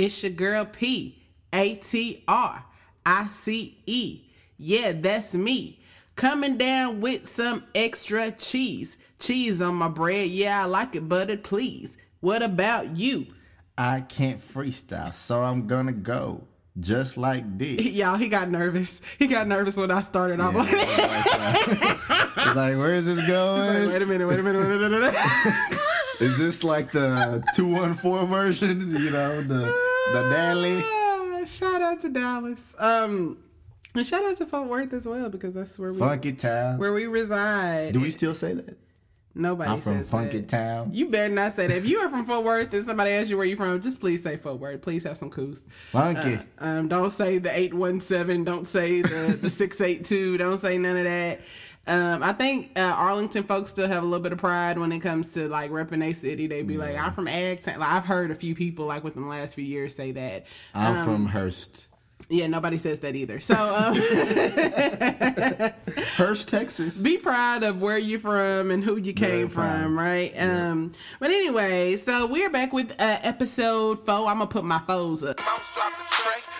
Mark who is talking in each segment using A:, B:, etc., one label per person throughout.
A: It's your girl P A T R I C E. Yeah, that's me. Coming down with some extra cheese. Cheese on my bread. Yeah, I like it buttered, please. What about you?
B: I can't freestyle, so I'm gonna go just like this.
A: Y'all, he got nervous. He got nervous when I started. I'm like,
B: It's like, where is this going?
A: wait a minute, wait a minute, wait a minute.
B: Is this like the 214 version? You know, the the daily?
A: Ah, Shout out to Dallas. Um, and shout out to Fort Worth as well because that's where we
B: Funky Town.
A: where we reside.
B: Do we still say that?
A: Nobody
B: I'm from Funky
A: that.
B: Town.
A: You better not say that. If you are from Fort Worth and somebody asks you where you from, just please say Fort Worth. Please have some coos.
B: Funky.
A: Um, don't say the eight one seven. Don't say the the six eight two. Don't say none of that. Um, I think uh, Arlington folks still have a little bit of pride when it comes to like repping a city. They'd be like, "I'm from Ag Like, I've heard a few people like within the last few years say that.
B: I'm
A: Um,
B: from Hurst.
A: Yeah, nobody says that either. So um,
B: Hurst, Texas.
A: be proud of where you're from and who you came from, right? Um, but anyway, so we're back with uh, episode four. I'm gonna put my foes up.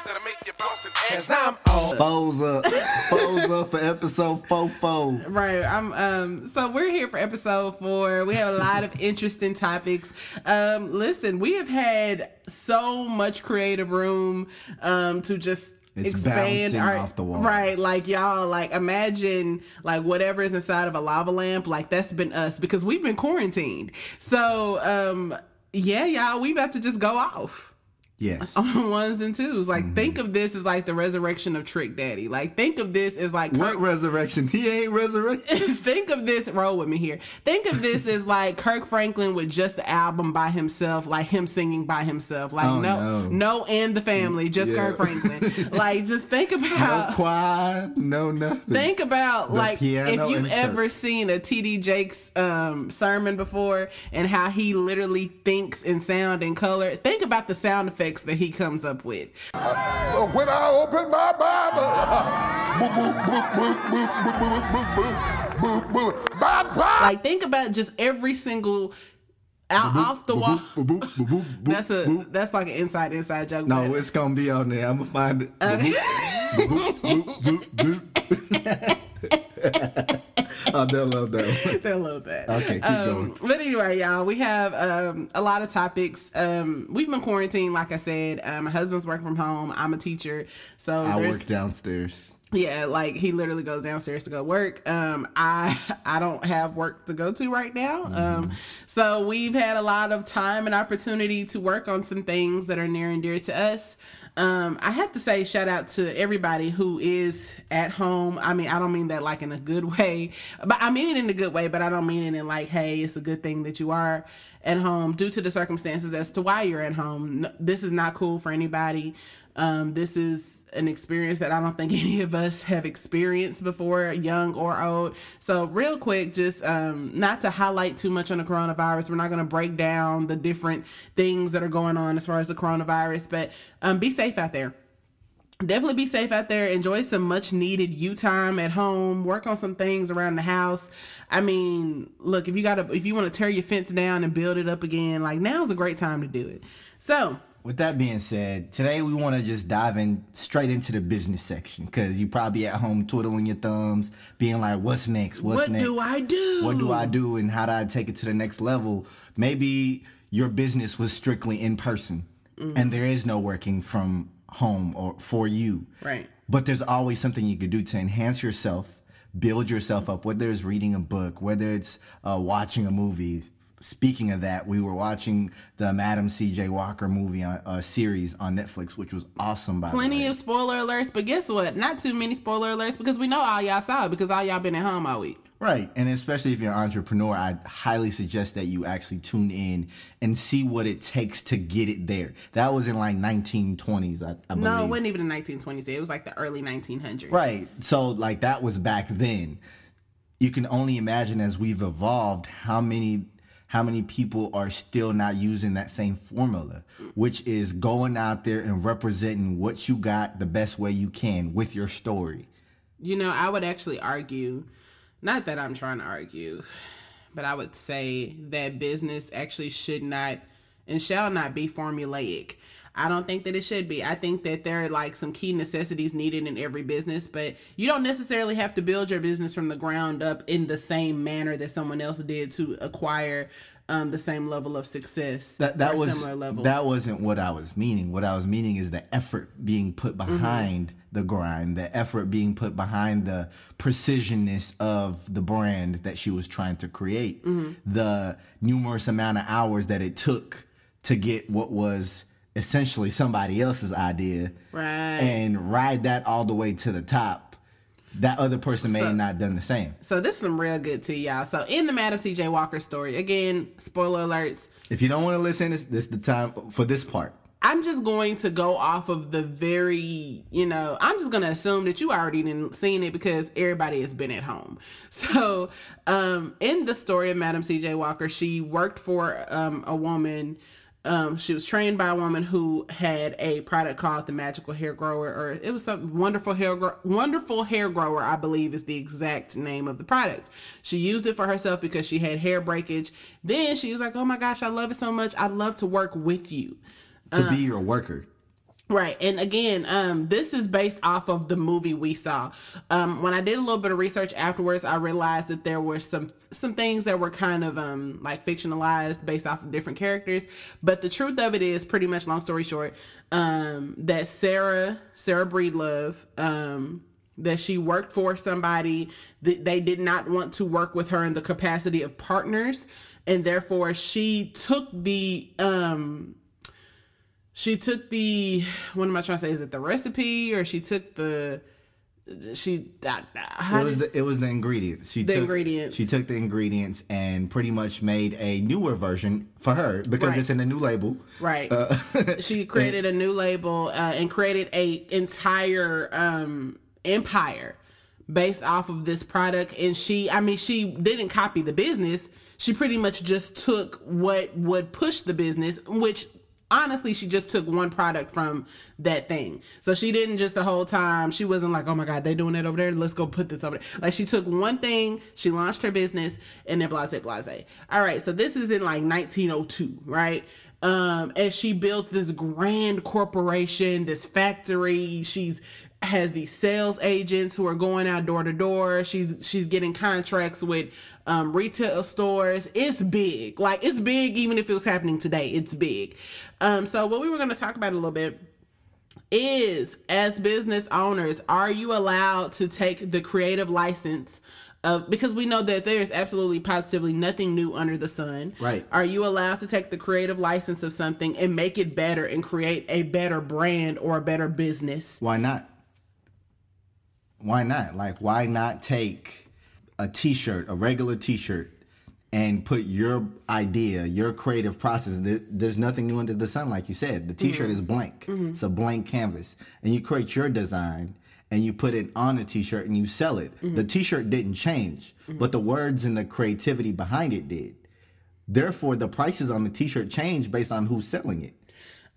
C: Mouse drop that'll make you bounce and.
D: Cause I'm on.
B: Foes up. Foes up for episode 44.
A: Right. I'm um so we're here for episode four. We have a lot of interesting topics. Um listen, we have had so much creative room um to just
B: It's
A: expand our
B: off the walls.
A: right like y'all like imagine like whatever is inside of a lava lamp like that's been us because we've been quarantined so um yeah y'all we about to just go off
B: Yes.
A: on ones and twos like
B: Mm-hmm.
A: think of this as like the resurrection of trick daddy like think of this as like
B: What
A: Kirk-
B: resurrection? He ain't resurrected.
A: think of this roll with me here think of this as like kirk franklin with just the album by himself like him singing by himself like
B: Oh,
A: no,
B: no.
A: no and the family just
B: Yeah.
A: kirk franklin like just think about No
B: quad, no nothing.
A: think about
B: The
A: like if you've ever
B: Kirk.
A: seen a td jakes um sermon before and how he literally thinks in sound and color think about the sound effects that he comes up with.
E: When I open my Bible,
A: like think about just every single out boop, off the
B: boop, wall. Boop,
A: that's a that's like an inside inside joke.
B: No, it's gonna be on there. I'm gonna find it. Oh, they'll love that one.
A: They love that.
B: Okay, keep
A: Um,
B: going.
A: But anyway, y'all, we have um, a lot of topics. Um, we've been quarantined, like I said. Um, my husband's working from home. I'm a teacher, so
B: I work downstairs.
A: Yeah, like he literally goes downstairs to go work. Um, I I don't have work to go to right now. Um, so we've had a lot of time and opportunity to work on some things that are near and dear to us. Um, I have to say shout out to everybody who is at home. I mean, I don't mean that like in a good way, but I mean it in a good way. But I don't mean it in like, hey, it's a good thing that you are at home due to the circumstances as to why you're at home. No, this is not cool for anybody. Um, this is an experience that I don't think any of us have experienced before, young or old. So, real quick, just um, not to highlight too much on the coronavirus, we're not going to break down the different things that are going on as far as the coronavirus, but um, be safe out there. Definitely be safe out there. Enjoy some much needed you time at home. Work on some things around the house. I mean look if you gotta if you want to tear your fence down and build it up again like now's a great time to do it. So
B: With that being said, today we want to just dive in straight into the business section because you probably at home twiddling your thumbs, being like, "What's next? What's
A: what
B: next?
A: do i do
B: What do I do? And how do I take it to the next level?" Maybe your business was strictly in person,
A: Mm-hmm.
B: and there is no working from home or for you.
A: Right.
B: But there's always something you could do to enhance yourself, build yourself up. Whether it's reading a book, whether it's uh, watching a movie. Speaking of that, we were watching the Madam C.J. Walker movie on uh, series on Netflix, which was awesome. By the
A: plenty of spoiler alerts but guess what not too many spoiler alerts because we know all y'all saw it because all y'all been at home all week
B: Right. And especially if you're an entrepreneur, I highly suggest that you actually tune in and see what it takes to get it there. That was in like 1920s, I, I believe.
A: no it wasn't even the 1920s it was like the early 1900s
B: Right. So like that was back then. You can only imagine as we've evolved how many how many people are still not using that same formula, which is going out there and representing what you got the best way you can with your story.
A: You know, I would actually argue, not that I'm trying to argue, but I would say that business actually should not and shall not be formulaic. I don't think that it should be. I think that there are like some key necessities needed in every business, but you don't necessarily have to build your business from the ground up in the same manner that someone else did to acquire um, the same level of success.
B: That that was
A: similar level.
B: that wasn't what I was meaning. What I was meaning is the effort being put
A: Mm-hmm.
B: behind the grind, the effort being put behind the precisionness of the brand that she was trying to create,
A: Mm-hmm.
B: the numerous amount of hours that it took to get what was essentially somebody else's idea,
A: Right.
B: and ride that all the way to the top. That other person may
A: So-
B: have not done the same.
A: So this is some real good tea, y'all. So in the Madam C.J. Walker story, again, spoiler alerts.
B: If you don't want to listen, this this the time for this part.
A: I'm just going to go off of the very, you know, I'm just going to assume that you already didn't seen it because everybody has been at home. So, um, in the story of Madam C.J. Walker, she worked for um, a woman. Um, she was trained by a woman who had a product called the Magical Hair Grower, or it was some wonderful hair, gro- wonderful hair grower, I believe is the exact name of the product. She used it for herself because she had hair breakage. Then she was like, "Oh my gosh, I love it so much. I'd love to work with you."
B: To
A: Uh,
B: be your worker.
A: Right. And again, um, this is based off of the movie we saw. Um, when I did a little bit of research afterwards, I realized that there were some some things that were kind of um like fictionalized based off of different characters. But the truth of it is pretty much long story short, um, that Sarah, Sarah Breedlove, um, that she worked for somebody that they did not want to work with her in the capacity of partners and therefore she took the um she took the what am I trying to say? Is it the recipe or she took the she that
B: It was the it was the ingredients. She
A: The
B: took
A: ingredients.
B: She took the ingredients and pretty much made a newer version for her because
A: Right.
B: it's in a new label.
A: right.
B: Uh,
A: she created a new label uh, and created a entire um empire based off of this product and she I mean she didn't copy the business. She pretty much just took what would push the business, which honestly she just took one product from that thing. So she didn't just the whole time she wasn't like oh my god they doing it over there. Let's go put this over there. Like she took one thing she launched her business and then blase blase. All right so this is in like 1902 right? Um and she builds this grand corporation this factory. She's has these sales agents who are going out door to door. She's she's getting contracts with um, retail stores. It's big, like it's big. Even if it was happening today, it's big. Um, so what we were going to talk about a little bit is as business owners, are you allowed to take the creative license? Of, because we know that there's absolutely positively nothing new under the sun.
B: Right.
A: Are you allowed to take the creative license of something and make it better and create a better brand or a better business?
B: Why not? Why not? Like, why not take a T-shirt, a regular T-shirt, and put your idea, your creative process? There's nothing new under the sun, like you said. The T-shirt mm-hmm. is blank. Mm-hmm. It's a blank canvas, and you create your design and you put it on a T-shirt and you sell it. Mm-hmm. The T-shirt didn't change, but the words and the creativity behind it did. Therefore, the prices on the T-shirt change based on who's selling it.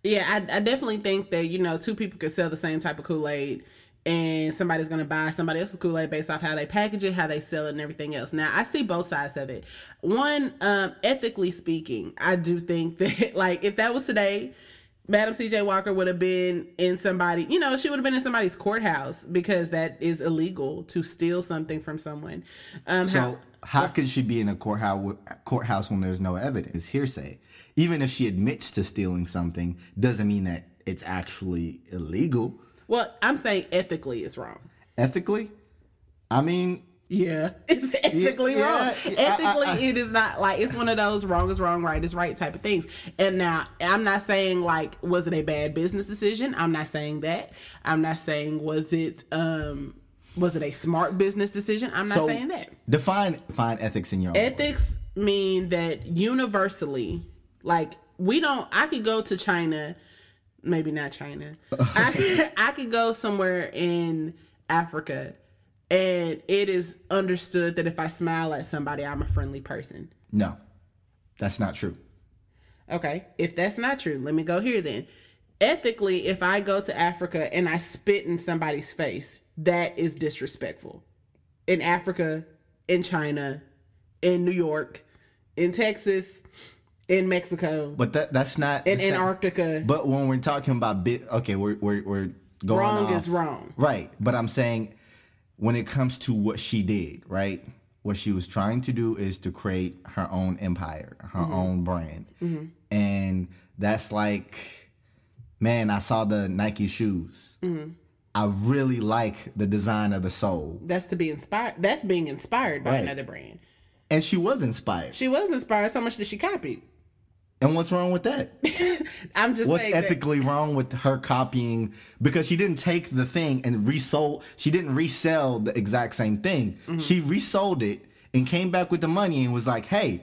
A: Yeah, I, I definitely think that you know two people could sell the same type of Kool Aid, and somebody's gonna buy somebody else's Kool Aid based off how they package it, how they sell it, and everything else. Now, I see both sides of it. One, um, ethically speaking, I do think that like if that was today, Madam C.J. Walker would have been in somebody, you know, she would have been in somebody's courthouse because that is illegal to steal something from someone. Um,
B: So
A: how-
B: how could she be in a courthouse courthouse when there's no evidence? It's hearsay. Even if she admits to stealing something, doesn't mean that it's actually illegal.
A: Well, I'm saying ethically it's wrong.
B: Ethically, I mean,
A: Yeah, it's ethically
B: yeah,
A: wrong.
B: I-
A: Ethically,
B: I- I-
A: it is not like it's one of those wrong is wrong, right is right type of things. And now, I'm not saying like was it a bad business decision. I'm not saying that. I'm not saying was it um was it a smart business decision. I'm not
B: so
A: saying that.
B: define define ethics in your.
A: Ethics mean that universally, like we don't. I could go to China, maybe not China. I I could go somewhere in Africa, and it is understood that if I smile at somebody, I'm a friendly person.
B: No, that's not true.
A: Okay, if that's not true, let me go here then. Ethically, if I go to Africa and I spit in somebody's face, that is disrespectful. In Africa, in China, in New York, in Texas, in Mexico,
B: But that that's not
A: in Antarctica.
B: But when we're talking about bit, okay, we're we're we're going
A: Wrong
B: off-
A: is wrong.
B: right? But I'm saying when it comes to what she did, right? What she was trying to do is to create her own empire, her
A: Mm-hmm.
B: own brand, and that's like, man, I saw the Nike shoes.
A: Mm-hmm.
B: I really like the design of the sole,
A: That's to be inspired. That's being inspired by
B: Right.
A: another brand.
B: and she was inspired.
A: She was inspired so much that she copied.
B: And what's wrong with that?
A: I'm just
B: What's
A: saying that-
B: ethically wrong with her copying? Because she didn't take the thing and resold. She didn't resell the exact same thing.
A: Mm-hmm.
B: She resold it and came back with the money and was like, "Hey,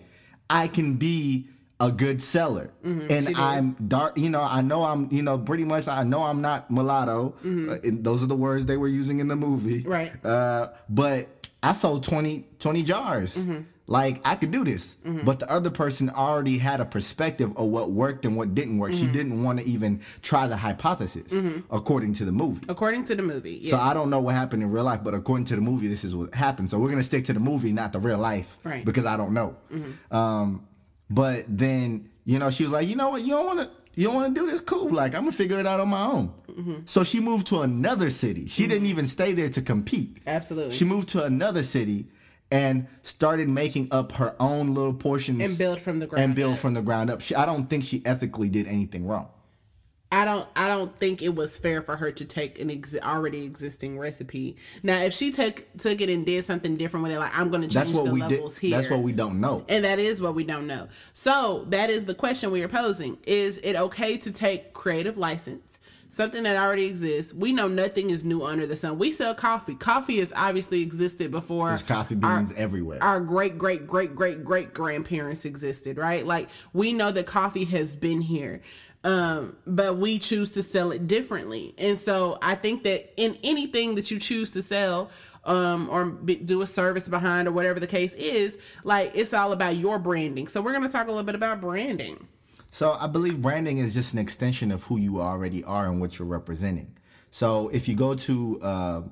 B: I can be a good seller,
A: Mm-hmm.
B: and I'm dark. You know, I know I'm. You know, pretty much. I know I'm not mulatto. Uh, and those are the words they were using in the movie,
A: Mm-hmm. Right.
B: Uh, but I sold 20, 20 jars.
A: Mm-hmm.
B: Like I could do this, but the other person already had a perspective of what worked and what didn't work. She
A: Mm-hmm.
B: didn't want to even try the hypothesis, according to the movie.
A: according to the movie. Yes.
B: So I don't know what happened in real life, but according to the movie, this is what happened. So we're gonna stick to the movie, not the real life,
A: Right. Mm-hmm.
B: Because I don't know. Um, but then you know she was like, you know what, you don't want to. You don't want to do this? Cool. Like, I'm going to figure it out on my own.
A: Mm-hmm.
B: So she moved to another city. She didn't even stay there to compete.
A: Absolutely.
B: She moved to another city and started making up her own little portions
A: And build from the ground
B: and build
A: up.
B: from the ground up. She, I don't think she ethically did anything wrong.
A: I don't I don't think it was fair for her to take an ex- already existing recipe. Now, if she took took it and did something different with it, like I'm going to change
B: That's what
A: the
B: we did.
A: levels here.
B: That's what we don't know.
A: And that is what we don't know. So that is the question we are posing. Is it okay to take creative license, something that already exists? We know nothing is new under the sun. We sell coffee. Coffee has obviously existed before.
B: There's coffee
A: our-
B: beans everywhere.
A: Our great great great great great grandparents existed, right? Like we know that coffee has been here. Um, but we choose to sell it differently. And so I think that in anything that you choose to sell, um, or be, do a service behind or whatever the case is, like it's all about your branding. So we're going to talk a little bit about branding.
B: So I believe branding is just an extension of who you already are and what you're representing. So if you go to uh,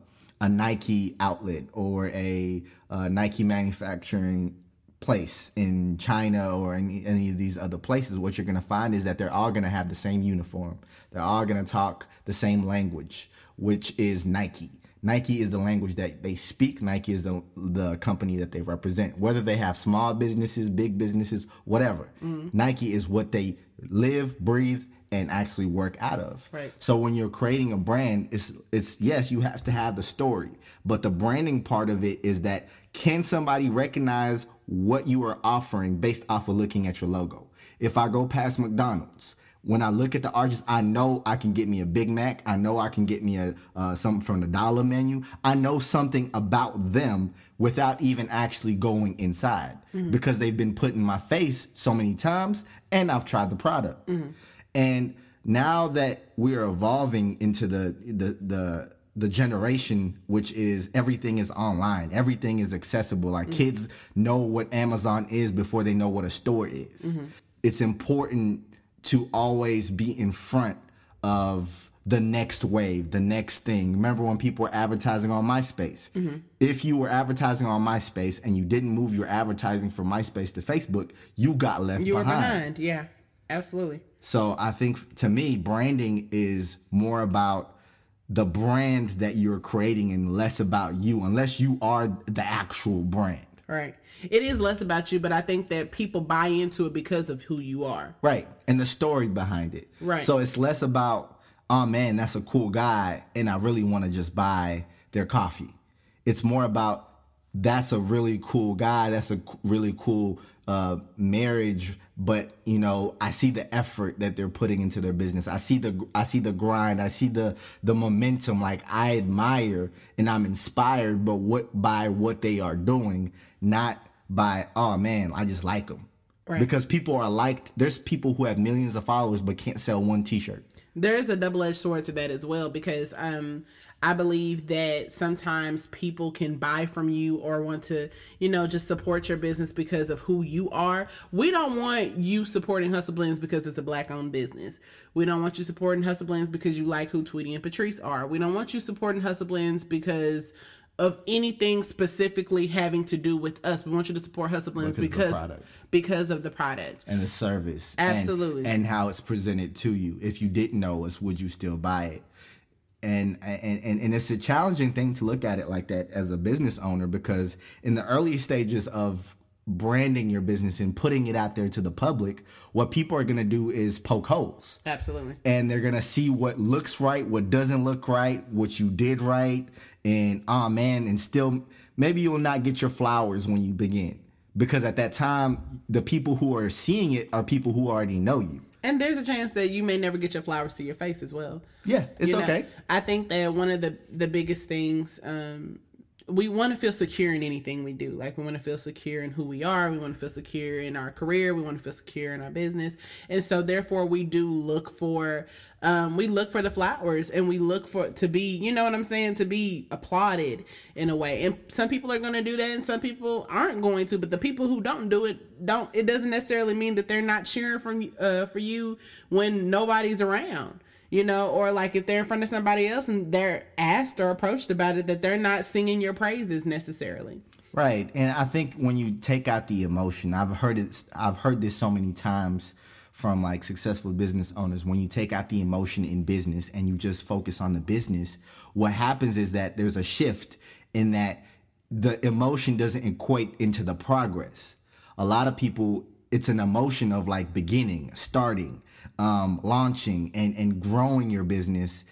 B: a Nike outlet or a uh, Nike manufacturing place in China or in any of these other places, what you're going to find is that they're all going to have the same uniform. They're all going to talk the same language, which is Nike. Nike is the language that they speak. Nike is the the company that they represent. Whether they have small businesses, big businesses, whatever. Mm-hmm. Nike is what they live, breathe, and actually work out of.
A: Right.
B: So when you're creating a brand, it's it's yes, you have to have the story, but the branding part of it is that can somebody recognize what you are offering based off of looking at your logo? If I go past McDonald's, when I look at the arches, I know I can get me a Big Mac. I know I can get me a uh, something from the dollar menu. I know something about them without even actually going inside mm-hmm. because they've been put in my face so many times, and I've tried the product. Mm-hmm. And now that we're evolving into the the the the generation which is everything is online everything is accessible like mm-hmm. kids know what amazon is before they know what a store is it's important to always be in front of the next wave the next thing remember when people were advertising on myspace mm-hmm. if you were advertising on myspace and you didn't move your advertising from myspace to facebook you got left behind.
A: You were
B: behind
A: behind. Yeah, absolutely.
B: so I think to me, branding is more about the brand that you're creating and less about you, unless you are the actual brand.
A: Right. It is less about you, but I think that people buy into it because of who you are.
B: Right. And the story behind it.
A: Right.
B: So it's less about, oh man, that's a cool guy, and I really want to just buy their coffee. It's more about that's a really cool guy, that's a really cool uh, marriage, but you know, I see the effort that they're putting into their business. I see the I see the grind, I see the the momentum. Like I admire and I'm inspired, but what by what they are doing, not by oh man, I just like them.
A: Right.
B: Because people are liked. There's people who have millions of followers but can't sell one T-shirt.
A: there's a double-edged sword to that as well because um I believe that sometimes people can buy from you or want to, you know, just support your business because of who you are. We don't want you supporting Hustle Blends because it's a black owned business. We don't want you supporting Hustle Blends because you like who Tweety and Patrice are. We don't want you supporting Hustle Blends because of anything specifically having to do with us. We want you to support Hustle Blends
B: Because of the
A: because
B: product.
A: because of the product.
B: and the service and-
A: Absolutely.
B: and, how it's presented to you if you didn't know us would you still buy it and, and and and it's a challenging thing to look at it like that as a business owner because in the early stages of branding your business and putting it out there to the public what people are going to do is poke holes
A: Absolutely.
B: and they're gonna see what looks right, what doesn't look right, what you did right, and oh man, and still maybe you'll not get your flowers when you begin because at that time the people who are seeing it are people who already know you.
A: And there's a chance that you may never get your flowers to your face as well.
B: Yeah, it's
A: You know,
B: okay.
A: I think that one of the the biggest things um we want to feel secure in anything we do. Like we want to feel secure in who we are. We want to feel secure in our career. We want to feel secure in our business. And so therefore we do look for um we look for the flowers and we look for to be, you know what I'm saying, to be applauded in a way. And some people are going to do that and some people aren't going to, but the people who don't do it don't it doesn't necessarily mean that they're not cheering from uh for you when nobody's around you know, or like if they're in front of somebody else and they're asked or approached about it, that they're not singing your praises necessarily.
B: Right. And I think when you take out the emotion, I've heard it I've heard this so many times from like successful business owners when you take out the emotion in business and you just focus on the business, what happens is that there's a shift in that the emotion doesn't equate into the progress. A lot of people it's an emotion of like beginning, starting, um, launching and and growing your business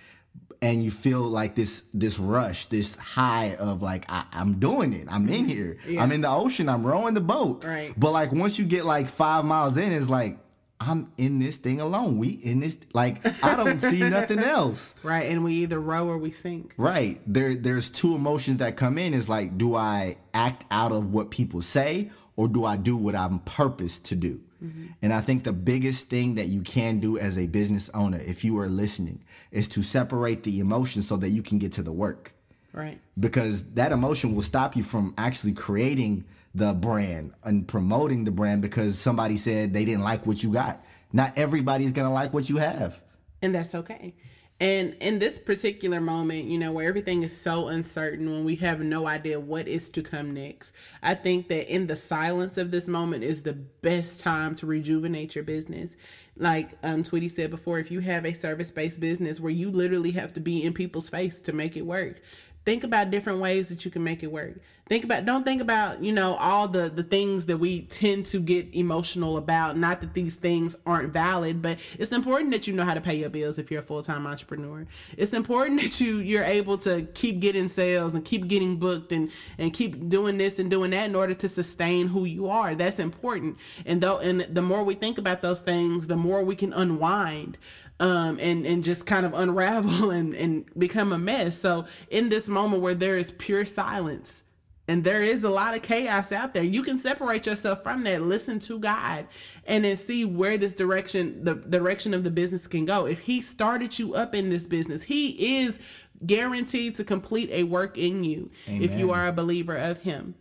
B: and you feel like this this rush this high of like I, i'm doing it. I'm in here. I'm in the ocean. I'm rowing the boat.
A: Right.
B: but like once you get like five miles in it's like i'm in this thing alone we in this like i don't see nothing else
A: Right. And we either row or we sink.
B: right there there's two emotions that come in is like do i act out of what people say or do i do what i'm purposed to do mm-hmm. and i think the biggest thing that you can do as a business owner if you are listening is to separate the emotion so that you can get to the work
A: Right.
B: because that emotion will stop you from actually creating the brand and promoting the brand because somebody said they didn't like what you got not everybody's gonna like what you have
A: And that's okay. And in this particular moment, you know, where everything is so uncertain, when we have no idea what is to come next, I think that in the silence of this moment is the best time to rejuvenate your business. Like um, Tweety said before, if you have a service based business where you literally have to be in people's face to make it work, think about different ways that you can make it work. Think about don't think about you know all the the things that we tend to get emotional about. Not that these things aren't valid but it's important that you know how to pay your bills if you're a full-time entrepreneur. It's important that you you're able to keep getting sales and keep getting booked and and keep doing this and doing that in order to sustain who you are. That's important. And though and the more we think about those things the more we can unwind um, and and just kind of unravel and and become a mess. So in this moment where there is pure silence and there is a lot of chaos out there, you can separate yourself from that. Listen to God and then see where this direction, the direction of the business can go. If He started you up in this business, He is guaranteed to complete a work in you if you are a believer of Him.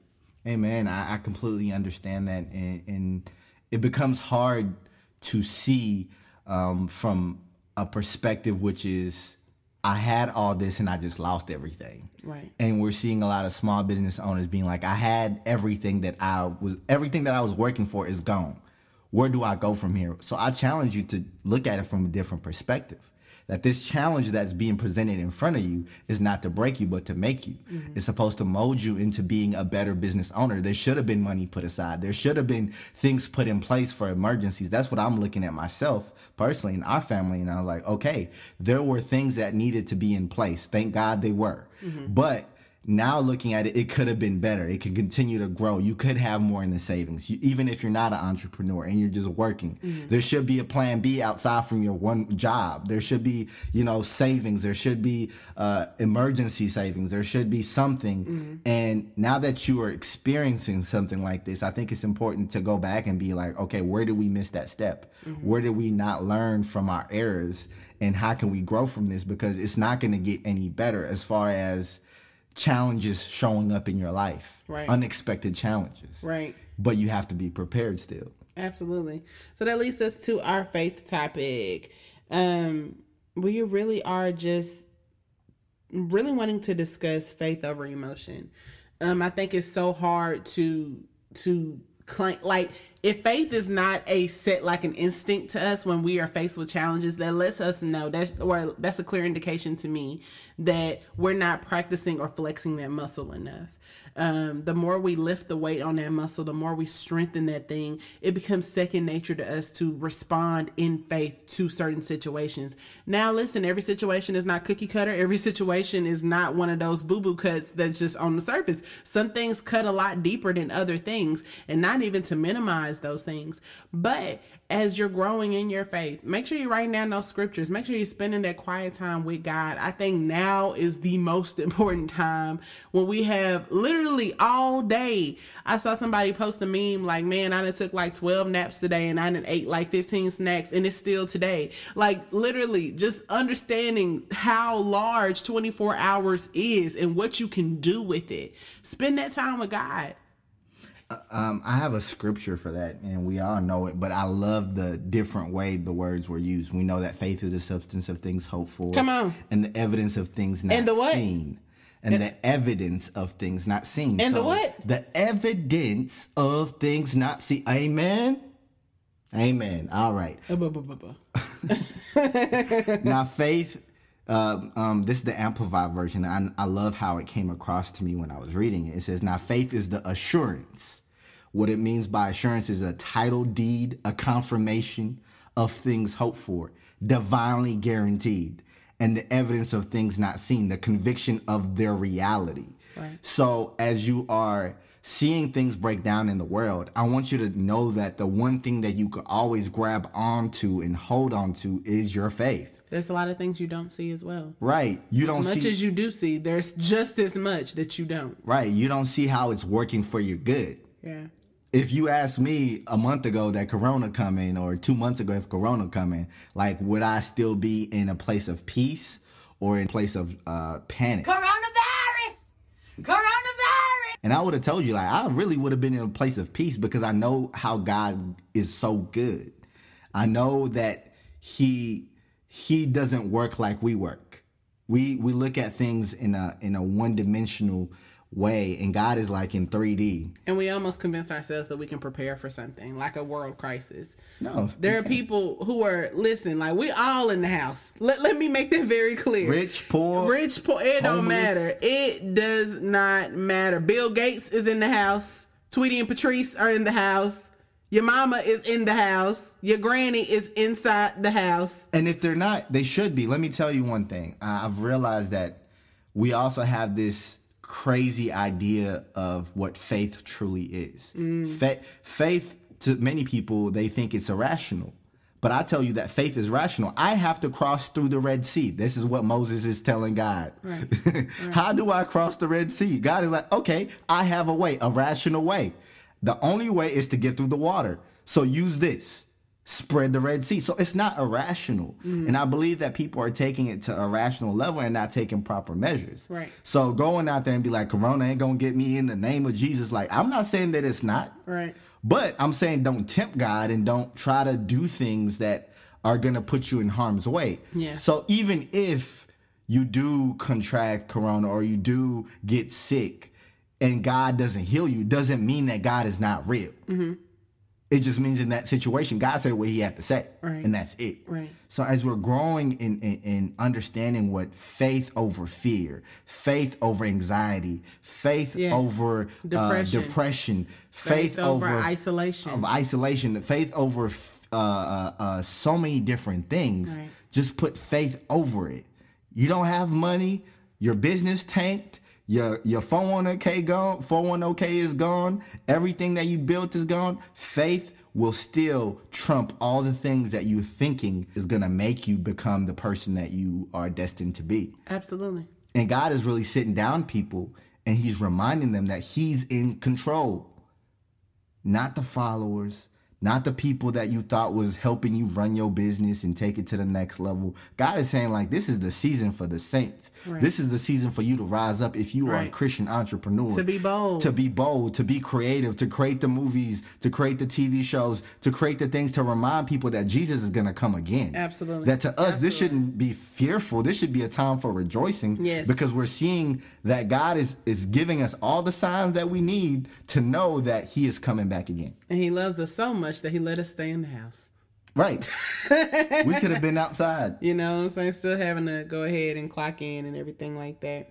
B: Amen. I, I completely understand that, and, and it becomes hard to see um, from a perspective which is I had all this and I just lost everything.
A: Right.
B: And we're seeing a lot of small business owners being like, I had everything that I was everything that I was working for is gone. Where do I go from here? So I challenge you to look at it from a different perspective. That this challenge that's being presented in front of you is not to break you, but to make you. Mm-hmm. It's supposed to mold you into being a better business owner. There should have been money put aside. There should have been things put in place for emergencies. That's what I'm looking at myself personally in our family. And I was like, okay, there were things that needed to be in place. Thank God they were. Mm-hmm. But now looking at it, it could have been better. It could continue to grow. You could have more in the savings, you, even if you're not an entrepreneur and you're just working. Mm-hmm. There should be a plan B outside from your one job. There should be, you know, savings. There should be uh, emergency savings. There should be something. Mm-hmm. And now that you are experiencing something like this, I think it's important to go back and be like, okay, where did we miss that step? Mm-hmm. Where did we not learn from our errors? And how can we grow from this? Because it's not going to get any better as far as challenges showing up in your life,
A: Right.
B: unexpected challenges.
A: Right.
B: But you have to be prepared still.
A: Absolutely. So that leads us to our faith topic. Um, we really are just really wanting to discuss faith over emotion. Um, I think it's so hard to to claim like if faith is not a set like an instinct to us when we are faced with challenges that lets us know that's or that's a clear indication to me that we're not practicing or flexing that muscle enough um, the more we lift the weight on that muscle, the more we strengthen that thing, it becomes second nature to us to respond in faith to certain situations. Now, listen, every situation is not cookie cutter. Every situation is not one of those boo boo cuts that's just on the surface. Some things cut a lot deeper than other things, and not even to minimize those things. But as you're growing in your faith, make sure you're writing down those scriptures. Make sure you're spending that quiet time with God. I think now is the most important time when we have literally all day. I saw somebody post a meme like, man, I done took like 12 naps today and I done ate like 15 snacks and it's still today. Like literally just understanding how large 24 hours is and what you can do with it. Spend that time with God.
B: Um, I have a scripture for that, and we all know it. But I love the different way the words were used. We know that faith is the substance of things hoped for.
A: Come on.
B: and the evidence of things not
A: And the what?
B: seen, and, the evidence of things not seen.
A: And the what?
B: The evidence of things not seen. Amen. Amen. All right. Now faith um, um, this is the amplified version I, I love how it came across to me when i was reading it it says now faith is the assurance what it means by assurance is a title deed a confirmation of things hoped for divinely guaranteed and the evidence of things not seen the conviction of their reality
A: Right.
B: so as you are seeing things break down in the world, I want you to know that the one thing that you can always grab onto and hold on to is your faith.
A: There's a lot of things you don't see as well.
B: Right. You don't see
A: As much
B: see
A: as you do see, there's just as much that you don't.
B: right. You don't see how it's working for your good.
A: Yeah.
B: If you asked me a month ago that Corona coming or two months ago if Corona coming, like would I still be in a place of peace or in a place of uh, panic?
D: Coronavirus! Coronavirus!
B: And I would have told you, like, I really would have been in a place of peace because I know how God is so good. I know that He He doesn't work like we work. We we look at things in a in a one dimensional way, and God is like in 3D.
A: And we almost convince ourselves that we can prepare for something like a world crisis.
B: No,
A: There are people who are listen, like we all in the house. Let, let me make that very clear.
B: Rich, poor,
A: Rich, poor, it don't matter. It does not matter. Bill Gates is in the house. Tweety and Patrice are in the house. Your mama is in the house. Your granny is inside the house.
B: And if they're not, they should be. Let me tell you one thing. I've realized that we also have this crazy idea of what faith truly is. Mm. Fa- faith, to many people, they think it's irrational. But I tell you that faith is rational. I have to cross through the Red Sea. This is what Moses is telling God. How do I cross the Red Sea? God is like, okay, I have a way, a rational way. The only way is to get through the water. So use this spread the Red Sea. So it's not irrational. Mm. And I believe that people are taking it to a rational level and not taking proper measures.
A: Right.
B: So going out there and be like, Corona ain't gonna get me in the name of Jesus. Like, I'm not saying that it's not.
A: Right.
B: But I'm saying don't tempt God and don't try to do things that are gonna put you in harm's way.
A: Yeah.
B: So even if you do contract corona or you do get sick and God doesn't heal you, doesn't mean that God is not real.
A: Mm-hmm.
B: It just means in that situation, God said what he had to say.
A: Right.
B: And that's it.
A: Right.
B: So as we're growing in, in, in understanding what faith over fear, faith over anxiety, faith
A: Yes.
B: over
A: Depression.
B: uh, depression, faith,
A: Faith over
B: over
A: isolation.
B: of isolation, faith over uh, uh, uh, so many different things.
A: Right.
B: Just put faith over it. You don't have money, your business tanked, your your 401k gone, 401k is gone, everything that you built is gone. Faith will still trump all the things that you're thinking is gonna make you become the person that you are destined to be.
A: Absolutely.
B: And God is really sitting down people and he's reminding them that he's in control. Not the followers, not the people that you thought was helping you run your business and take it to the next level. God is saying like this is the season for the saints. This is the season for you to rise up if you are a Christian entrepreneur.
A: To be bold.
B: To be bold, to be creative, to create the movies, to create the TV shows, to create the things to remind people that Jesus is going to come again.
A: Absolutely.
B: That to us this shouldn't be fearful. This should be a time for rejoicing
A: Yes.
B: because we're seeing that God is is giving us all the signs that we need to know that he is coming back again.
A: And he loves us so much that he let us stay in the house.
B: Right. we could have been outside.
A: You know what I'm saying? Still having to go ahead and clock in and everything like that.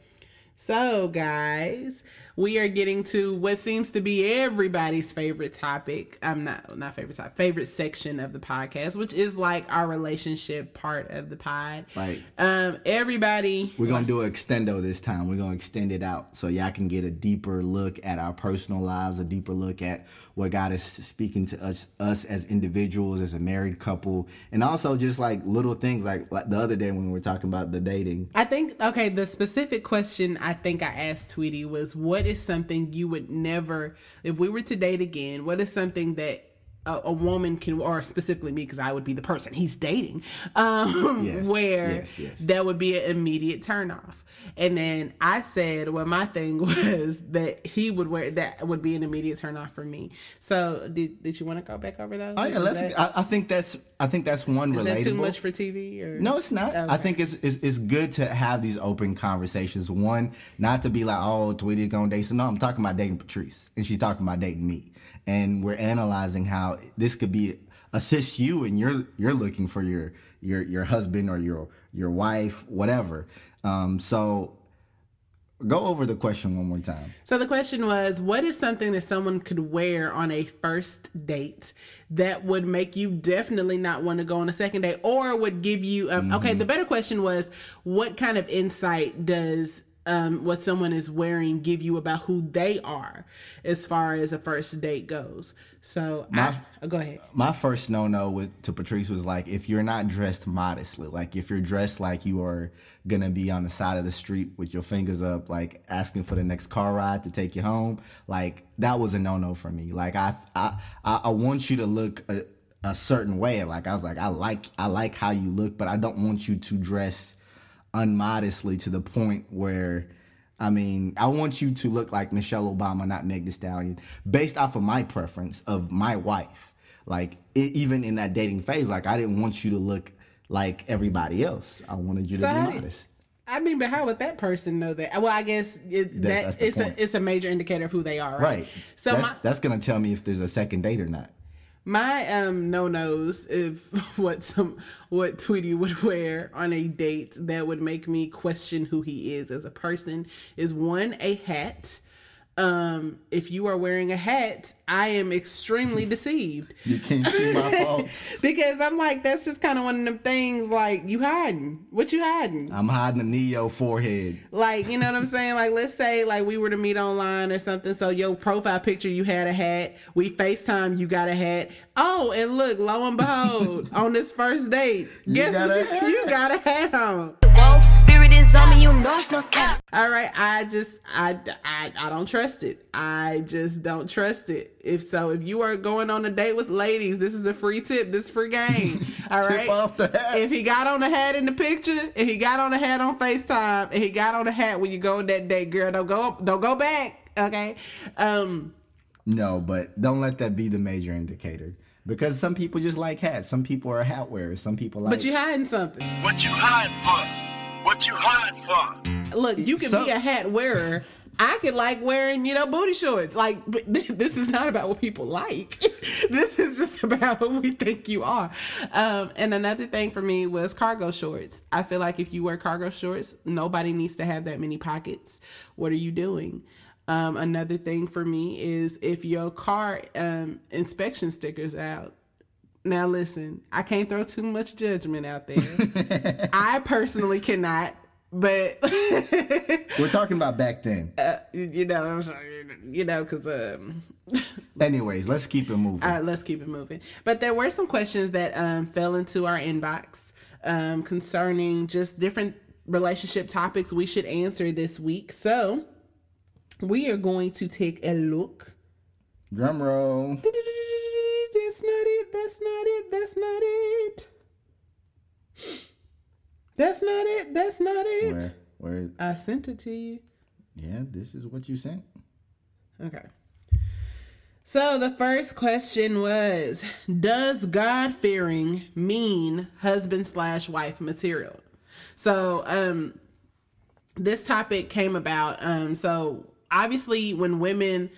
A: So, guys, we are getting to what seems to be everybody's favorite topic. I'm not not favorite topic, favorite section of the podcast, which is like our relationship part of the pod.
B: Right.
A: Um, everybody
B: We're gonna do an extendo this time. We're gonna extend it out so y'all can get a deeper look at our personal lives, a deeper look at what God is speaking to us, us as individuals, as a married couple, and also just like little things like, like the other day when we were talking about the dating.
A: I think okay, the specific question I think I asked Tweety was what is something you would never if we were to date again, what is something that a, a woman can or specifically me because I would be the person he's dating um
B: Yes,
A: where
B: yes, yes.
A: that would be an immediate turnoff. And then I said, well, my thing was that he would wear that would be an immediate turnoff for me. So, did, did you want to go back over those?
B: Oh yeah, let's. I, I think that's. I think that's one
A: is
B: relatable.
A: that too much for TV? Or
B: No, it's not. I think it's, it's it's good to have these open conversations. One, not to be like, oh, Tweety gonna date. So no, I'm talking about dating Patrice, and she's talking about dating me, and we're analyzing how this could be assist you, and you're you're looking for your your your husband or your your wife, whatever. Um, so go over the question one more time.
A: So the question was, what is something that someone could wear on a first date that would make you definitely not want to go on a second date, or would give you? Um, Okay, the better question was, what kind of insight does um, what someone is wearing give you about who they are as far as a first date goes? So I, oh, go ahead.
B: my first no no with to Patrice was like if you're not dressed modestly, like if you're dressed like you are gonna be on the side of the street with your fingers up, like asking for the next car ride to take you home, like that was a no no for me. Like I I I I want you to look a, a certain way. Like I was like I like I like how you look, but I don't want you to dress unmodestly to the point where I mean, I want you to look like Michelle Obama, not Meg Thee Stallion, based off of my preference of my wife. Like it, even in that dating phase, like I didn't want you to look like everybody else. I wanted you to be
A: do-
B: modest.
A: I mean, but how would that person know that? Well, I guess it, that
B: that's
A: it's
B: point.
A: a it's a major indicator of who they are, right?
B: Right.
A: So
B: that's,
A: my,
B: that's gonna tell me if there's a second date or not.
A: My um no nos if what some what Tweety would wear on a date that would make me question who he is as a person is one a hat. Um, if you are wearing a hat, I am extremely deceived
B: You can't see my faults.
A: because I'm like that's just kind of one of them things like you hiding. What you hiding?
B: I'm hiding a Ne-Yo forehead.
A: Like, you know what I'm saying? Like, let's say like we were to meet online or something. So your profile picture, you had a hat. We FaceTime, you got a hat. Oh, and look, lo and behold, on this first date, guess what? You, you got a hat on.
D: Whoa, spirit is on me, you know it's no cap.
A: All right, I just I, I I don't trust it. I just don't trust it. If so, if you are going on a date with ladies, this is a free tip. This is free game. All
B: Tip
A: right.
B: off the hat.
A: If he got on a hat in the picture, if he got on a hat on FaceTime, and he got on a hat when you go on that date, girl, don't go don't go back. Okay. Um.
B: No, but don't let that be the major indicator. Because some people just like hats. Some people are hat wearers. Some people like.
A: But you hiding something.
F: What you hiding for? What you hiding for?
A: Look, you can
B: Some-
A: be a hat wearer. I could like wearing, you know, booty shorts. Like, but this is not about what people like. this is just about who we think you are. Um, and another thing for me was cargo shorts. I feel like if you wear cargo shorts, nobody needs to have that many pockets. What are you doing? Um, another thing for me is if your car um, inspection stickers out. Now listen, I can't throw too much judgment out there. I personally cannot, but
B: We're talking about back then.
A: you know, I'm sorry, you know, because um,
B: Anyways, let's keep it moving.
A: all right, let's keep it moving. But there were some questions that um fell into our inbox um concerning just different relationship topics we should answer this week. So we are going to take a look.
B: Drum roll.
A: That's not it. That's not it. That's not it. That's not it. That's not it.
B: Where, where?
A: I sent it to you.
B: Yeah, this is what you sent.
A: Okay. So the first question was Does God fearing mean husband slash wife material? So um this topic came about. Um so obviously when women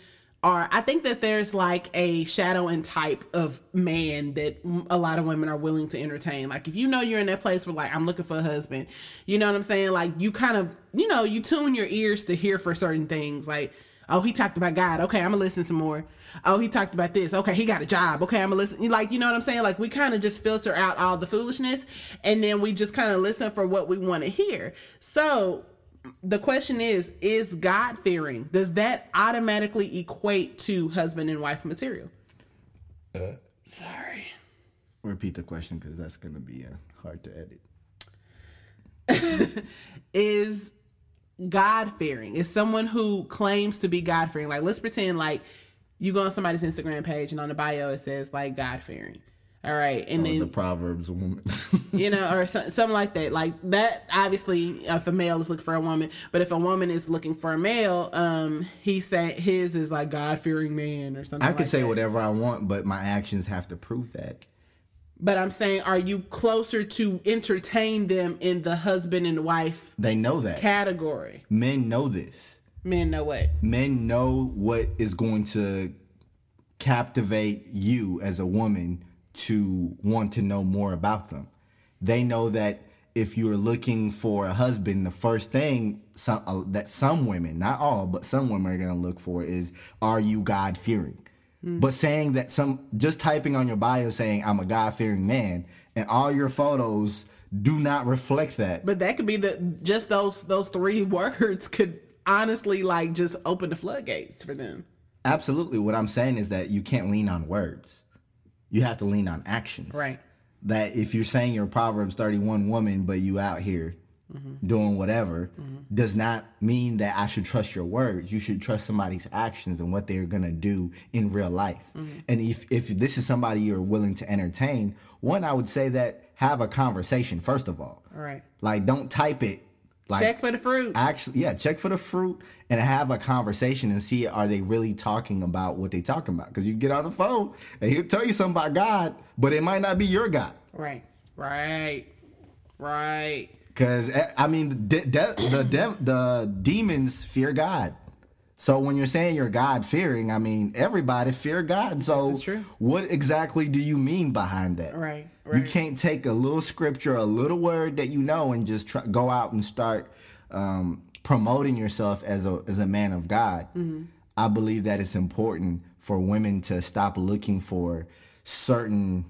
A: are I think that there's like a shadow and type of man that a lot of women are willing to entertain. Like if you know you're in that place where like I'm looking for a husband, you know what I'm saying? Like you kind of, you know, you tune your ears to hear for certain things. Like Oh, he talked about God. Okay, I'm gonna listen some more. Oh, he talked about this. Okay, he got a job. Okay, I'm gonna listen. Like, you know what I'm saying? Like, we kind of just filter out all the foolishness and then we just kind of listen for what we want to hear. So, the question is Is God fearing? Does that automatically equate to husband and wife material? Sorry.
B: Repeat the question because that's gonna be uh, hard to edit.
A: is God fearing. Is someone who claims to be God fearing. Like let's pretend like you go on somebody's Instagram page and on the bio it says like God fearing. All right, and then
B: the Proverbs woman.
A: you know, or so, something like that. Like that, obviously, if a male is looking for a woman, but if a woman is looking for a male, um, he said his is like God fearing man or something.
B: I could
A: like
B: say
A: that.
B: whatever I want, but my actions have to prove that.
A: But I'm saying, are you closer to entertain them in the husband and wife
B: They know that.
A: category?
B: Men know this.
A: Men know what?
B: Men know what is going to captivate you as a woman to want to know more about them. They know that if you're looking for a husband, the first thing some, uh, that some women, not all, but some women are going to look for is, are you God fearing? But saying that some, just typing on your bio saying, I'm a God fearing man, and all your photos do not reflect that.
A: But that could be the just those those three words could honestly like just open the floodgates for them.
B: Absolutely. What I'm saying is that you can't lean on words. You have to lean on actions.
A: Right.
B: That if you're saying you're a Proverbs 31 woman, but you out here doing whatever, does not mean that I should trust your words. You should trust somebody's actions and what they're gonna do in real life. And if if this is somebody you're willing to entertain, one, I would say that have a conversation first of all.
A: All right.
B: Like don't type it. Like
A: Check for the fruit.
B: actually yeah check for the fruit and have a conversation and see are they really talking about what they talking about because you get on the phone and he'll tell you something about god but it might not be your god
A: right. Right. Right.
B: because eh, i mean the, de- the, de- the demons fear god so when you're saying you're god fearing i mean everybody fear god so
A: This is true.
B: what exactly do you mean behind that
A: Right.
B: You can't take a little scripture, a little word that you know, and just try, go out and start um, promoting yourself as a as a man of God.
A: Mm-hmm.
B: I believe that it's important for women to stop looking for certain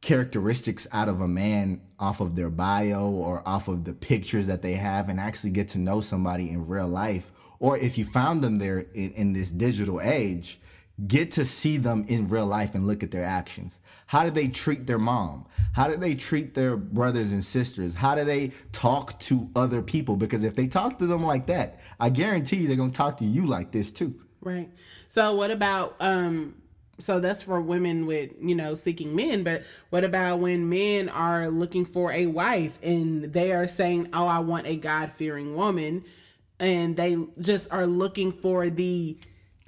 B: characteristics out of a man off of their bio or off of the pictures that they have, and actually get to know somebody in real life. Or if you found them there in, in this digital age, get to see them in real life and look at their actions. How do they treat their mom? How do they treat their brothers and sisters? How do they talk to other people? Because if they talk to them like that, I guarantee you they're going to talk to you like this too.
A: Right. So what about um so that's for women with, you know, seeking men, but what about when men are looking for a wife and they are saying, "Oh, I want a God-fearing woman." And they just are looking for the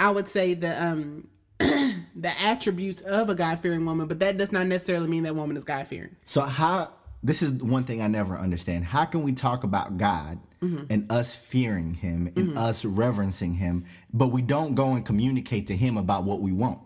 A: I would say the um the attributes of a God-fearing woman, but that does not necessarily mean that woman is God-fearing.
B: So how this is one thing I never understand. How can we talk about God and us fearing him and us reverencing him, but we don't go and communicate to him about what we want?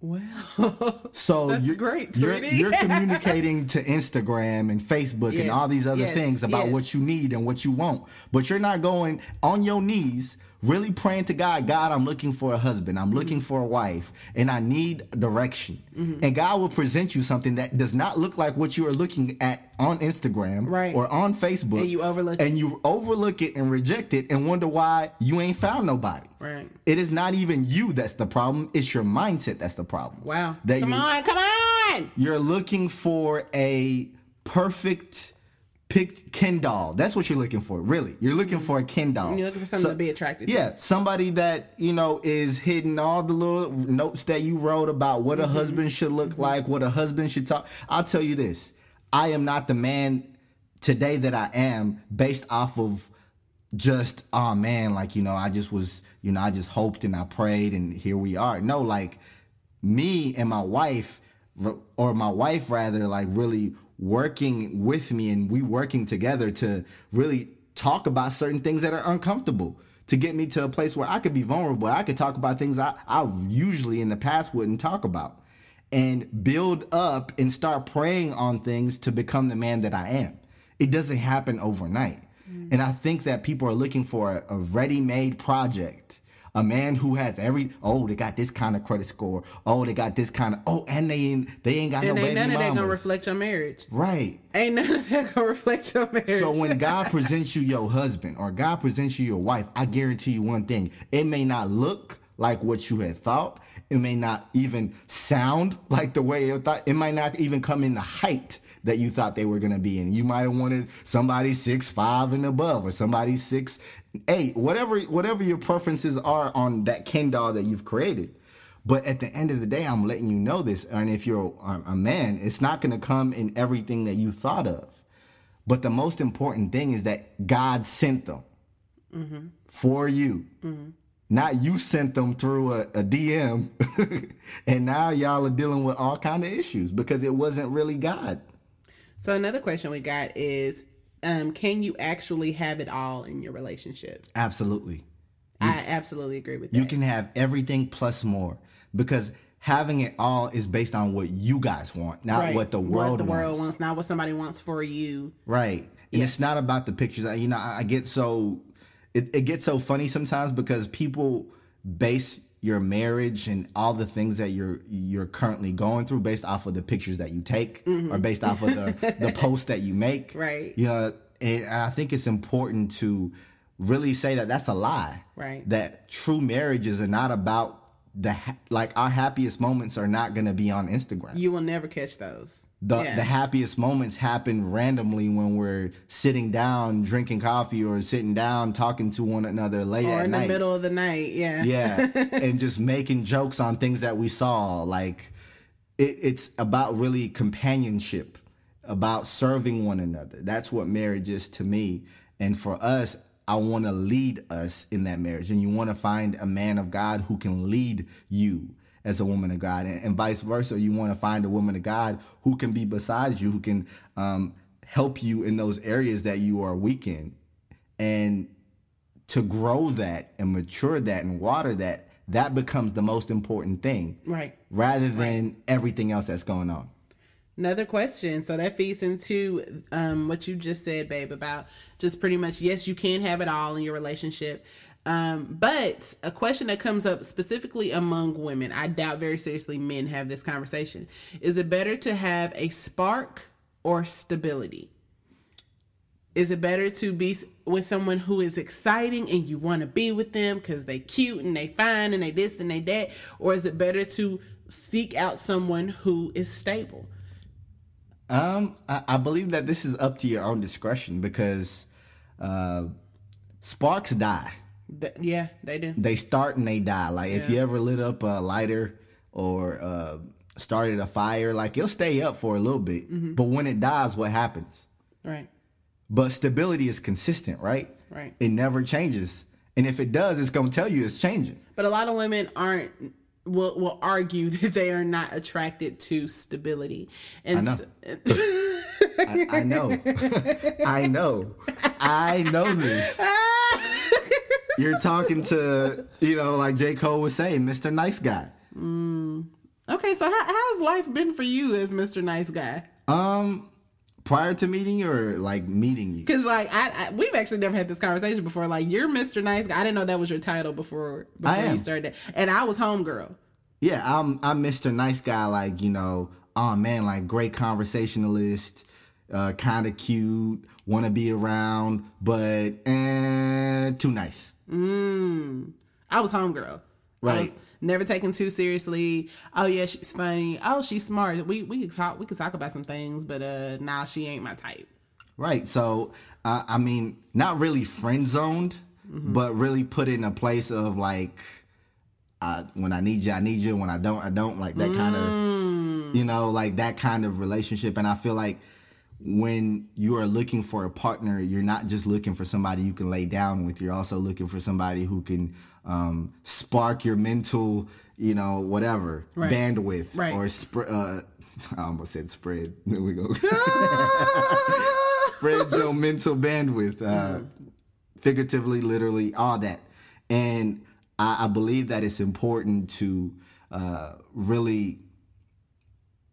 A: Well,
B: So
A: That's
B: you're,
A: great,
B: You're, you're communicating to Instagram and Facebook and all these other
A: yes,
B: things about
A: yes.
B: what you need and what you want, but you're not going on your knees. Really praying to God, God, I'm looking for a husband. I'm looking
A: Mm-hmm.
B: for a wife, and I need direction. And God will present you something that does not look like what you are looking at on Instagram
A: Right.
B: or on Facebook.
A: And you overlook it.
B: and you overlook it and reject it and wonder why you ain't found nobody.
A: Right.
B: It is not even you that's the problem. It's your mindset that's the problem.
A: wow.
B: That
A: come on, come on.
B: you're looking for a perfect pick Ken doll. That's what you're looking for, really. You're looking for a Ken doll.
A: Mm-hmm. You're looking for something to be attracted to.
B: Yeah, somebody that you know is hitting all the little notes that you wrote about what a
A: Mm-hmm.
B: husband should look like, what a husband should talk. I'll tell you this: I am not the man today that I am based off of just oh man, like you know, I just was you know, I just hoped and I prayed and here we are. No, like me and my wife or my wife rather like really working with me and we working together to really talk about certain things that are uncomfortable to get me to a place where I could be vulnerable. I could talk about things I, I usually in the past wouldn't talk about and build up and start praying on things to become the man that I am. It doesn't happen overnight. Mm. And I think that people are looking for a, a ready made project. A man who has every oh they got this kind of credit score oh they got this kind of oh and they ain't they ain't got
A: And
B: no
A: ain't none of that gonna reflect your marriage.
B: right
A: Ain't none of that gonna reflect your marriage.
B: so when God presents you your husband or God presents you your wife, I guarantee you one thing. It may not look like what you had thought. It may not even sound like the way you thought. It might not even come in the height that you thought they were gonna be in. You might have wanted somebody six five and above or somebody six eight, whatever whatever your preferences are on that Ken doll that you've created. But at the end of the day, I'm letting you know this. And if you're a, man, it's not going to come in everything that you thought of. But the most important thing is that God sent them mm-hmm. for you. Mm-hmm. Not you sent them through a, a DM, and now y'all are dealing with all kind of issues because it wasn't really God.
A: So another question we got is, um, can you actually have it all in your relationship?
B: Absolutely.
A: I absolutely agree with that.
B: You can have everything plus more because having it all is based on what you guys want, not
A: Right.
B: what the world
A: what the world
B: wants.
A: wants, not what somebody wants for you.
B: Right. And it's not about the pictures. I- You know, I I get so it, it gets so funny sometimes because people base your marriage and all the things that you're you're currently going through based off of the pictures that you take or based off of the the posts that you make.
A: Mm-hmm. Right.
B: You know, and I think it's important to really say that that's a lie.
A: Right.
B: That true marriages are not about the ha- like our happiest moments are not going to be on Instagram
A: You will never catch those.
B: The
A: Yeah.
B: the happiest moments happen randomly when we're sitting down drinking coffee or sitting down talking to one another late
A: or in
B: night.
A: the middle of the night. Yeah.
B: yeah, and just making jokes on things that we saw. Like it, it's about really companionship, about serving one another. That's what marriage is to me. And for us, I want to lead us in that marriage. And you want to find a man of God who can lead you as a woman of God, and, and vice versa. You want to find a woman of God who can be beside you, who can um, help you in those areas that you are weak in. And to grow that and mature that and water that, that becomes the most important thing
A: Right.
B: rather than everything else that's going on.
A: Another question. So that feeds into um, what you just said, babe, about just pretty much, yes, you can have it all in your relationship. Um, but a question that comes up specifically among women, I doubt very seriously men have this conversation. Is it better to have a spark or stability? Is it better to be with someone who is exciting and you want to be with them because they cute and they fine and they this and they that? Or is it better to seek out someone who is stable?
B: Um, I, I believe that this is up to your own discretion because uh, sparks die.
A: Th- yeah, they do.
B: They start and they die. Like if you ever lit up a lighter or uh, started a fire, like it'll stay up for a little bit.
A: Mm-hmm.
B: But when it dies, what happens?
A: Right.
B: But stability is consistent, right?
A: Right.
B: It never changes. And if it does, it's gonna tell you it's changing.
A: But a lot of women aren't will will argue that they are not attracted to stability. And
B: I know.
A: so-
B: I, I know. I know. I know this. You're talking to, you know, like J. Cole was saying, Mr. Nice Guy.
A: okay, so how, how's life been for you as Mr. Nice Guy?
B: Um, prior to meeting you or like meeting you?
A: Because like I, I, we've actually never had this conversation before. Like you're Mr. Nice Guy. I didn't know that was your title before before
B: I am.
A: you started. And I was homegirl.
B: Yeah, I'm I'm Mr. Nice Guy, like, you know, oh man, like great conversationalist, uh, kind of cute, want to be around, but eh, too nice.
A: I was homegirl. I was
B: Right.
A: never taken too seriously. Oh yeah, she's funny. Oh, she's smart. We we could talk we could talk about some things, but uh nah, she ain't my type.
B: Right. So, uh, I mean, not really friend zoned, but really put in a place of like, uh, when I need you, I need you. When I don't, I don't. Like that kind of, you know, like that kind of relationship. And I feel like when you are looking for a partner, you're not just looking for somebody you can lay down with. You're also looking for somebody who can um, spark your mental, you know, whatever
A: Right.
B: bandwidth
A: Right.
B: or spread. Uh, I almost said spread. There we go. spread your mental bandwidth, uh, figuratively, literally, all that. And I, I believe that it's important to uh, really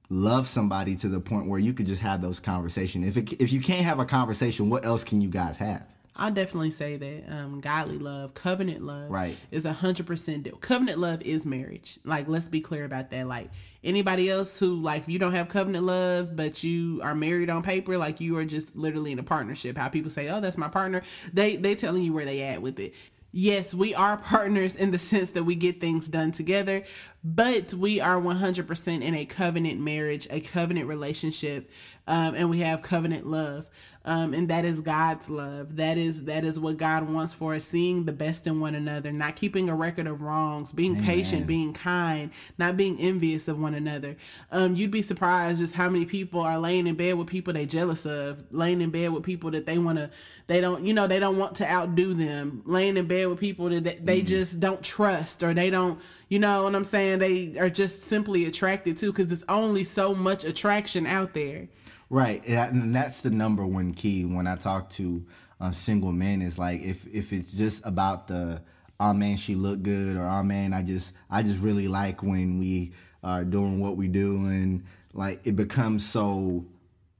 B: love somebody to the point where you could just have those conversations. If it, if you can't have a conversation, what else can you guys have?
A: I'll definitely say that um, godly love, covenant love,
B: Right.
A: is a hundred percent deal. Covenant love is marriage. Like, let's be clear about that. Like anybody else who like you don't have covenant love, but you are married on paper, like you are just literally in a partnership. How people say, "Oh, that's my partner," they they telling you where they at with it. Yes, we are partners in the sense that we get things done together, but we are 100% in a covenant marriage, a covenant relationship, um, and we have covenant love. Um, and that is God's love. That is that is what God wants for us. Seeing the best in one another, not keeping a record of wrongs, being patient, being kind, not being envious of one another. Um, you'd be surprised just how many people are laying in bed with people they jealous of, laying in bed with people that they want to, they don't, you know, they don't want to outdo them, laying in bed with people that they, they just don't trust or they don't, you know what I'm saying? They are just simply attracted to because there's only so much attraction out there.
B: Right, and that's the number one key when I talk to uh, single men. Is like if if it's just about the oh man she look good or oh man I just I just really like when we are doing what we do and like it becomes so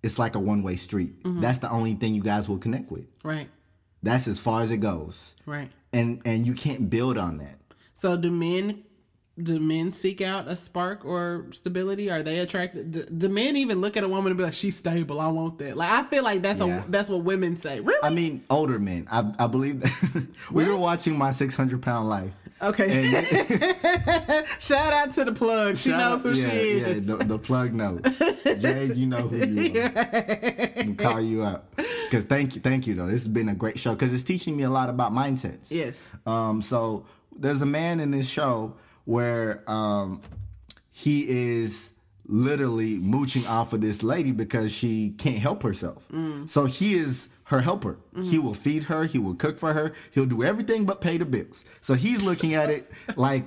B: it's like a one way street. That's the only thing you guys will connect with.
A: Right,
B: That's as far as it goes,
A: right.
B: and and you can't build on that.
A: So do men do men seek out a spark or stability? Are they attracted? Do, do men even look at a woman and be like, "She's stable. I want that." Like I feel like that's
B: Yeah.
A: a that's what women say. Really?
B: I mean, older men. I I believe that we were watching my six hundred pound life.
A: okay. Shout out to the plug. She
B: Shout
A: knows
B: out-
A: who
B: yeah,
A: she is.
B: Yeah, the, the plug knows. Jade, you know who you are. I'm call you up. Because thank you, thank you though. This has been a great show because it's teaching me a lot about mindsets.
A: Yes.
B: Um. So there's a man in this show where um he is literally mooching off of this lady because she can't help herself.
A: Mm.
B: So he is her helper. He will feed her. He will cook for her. He'll do everything but pay the bills. So he's looking at it like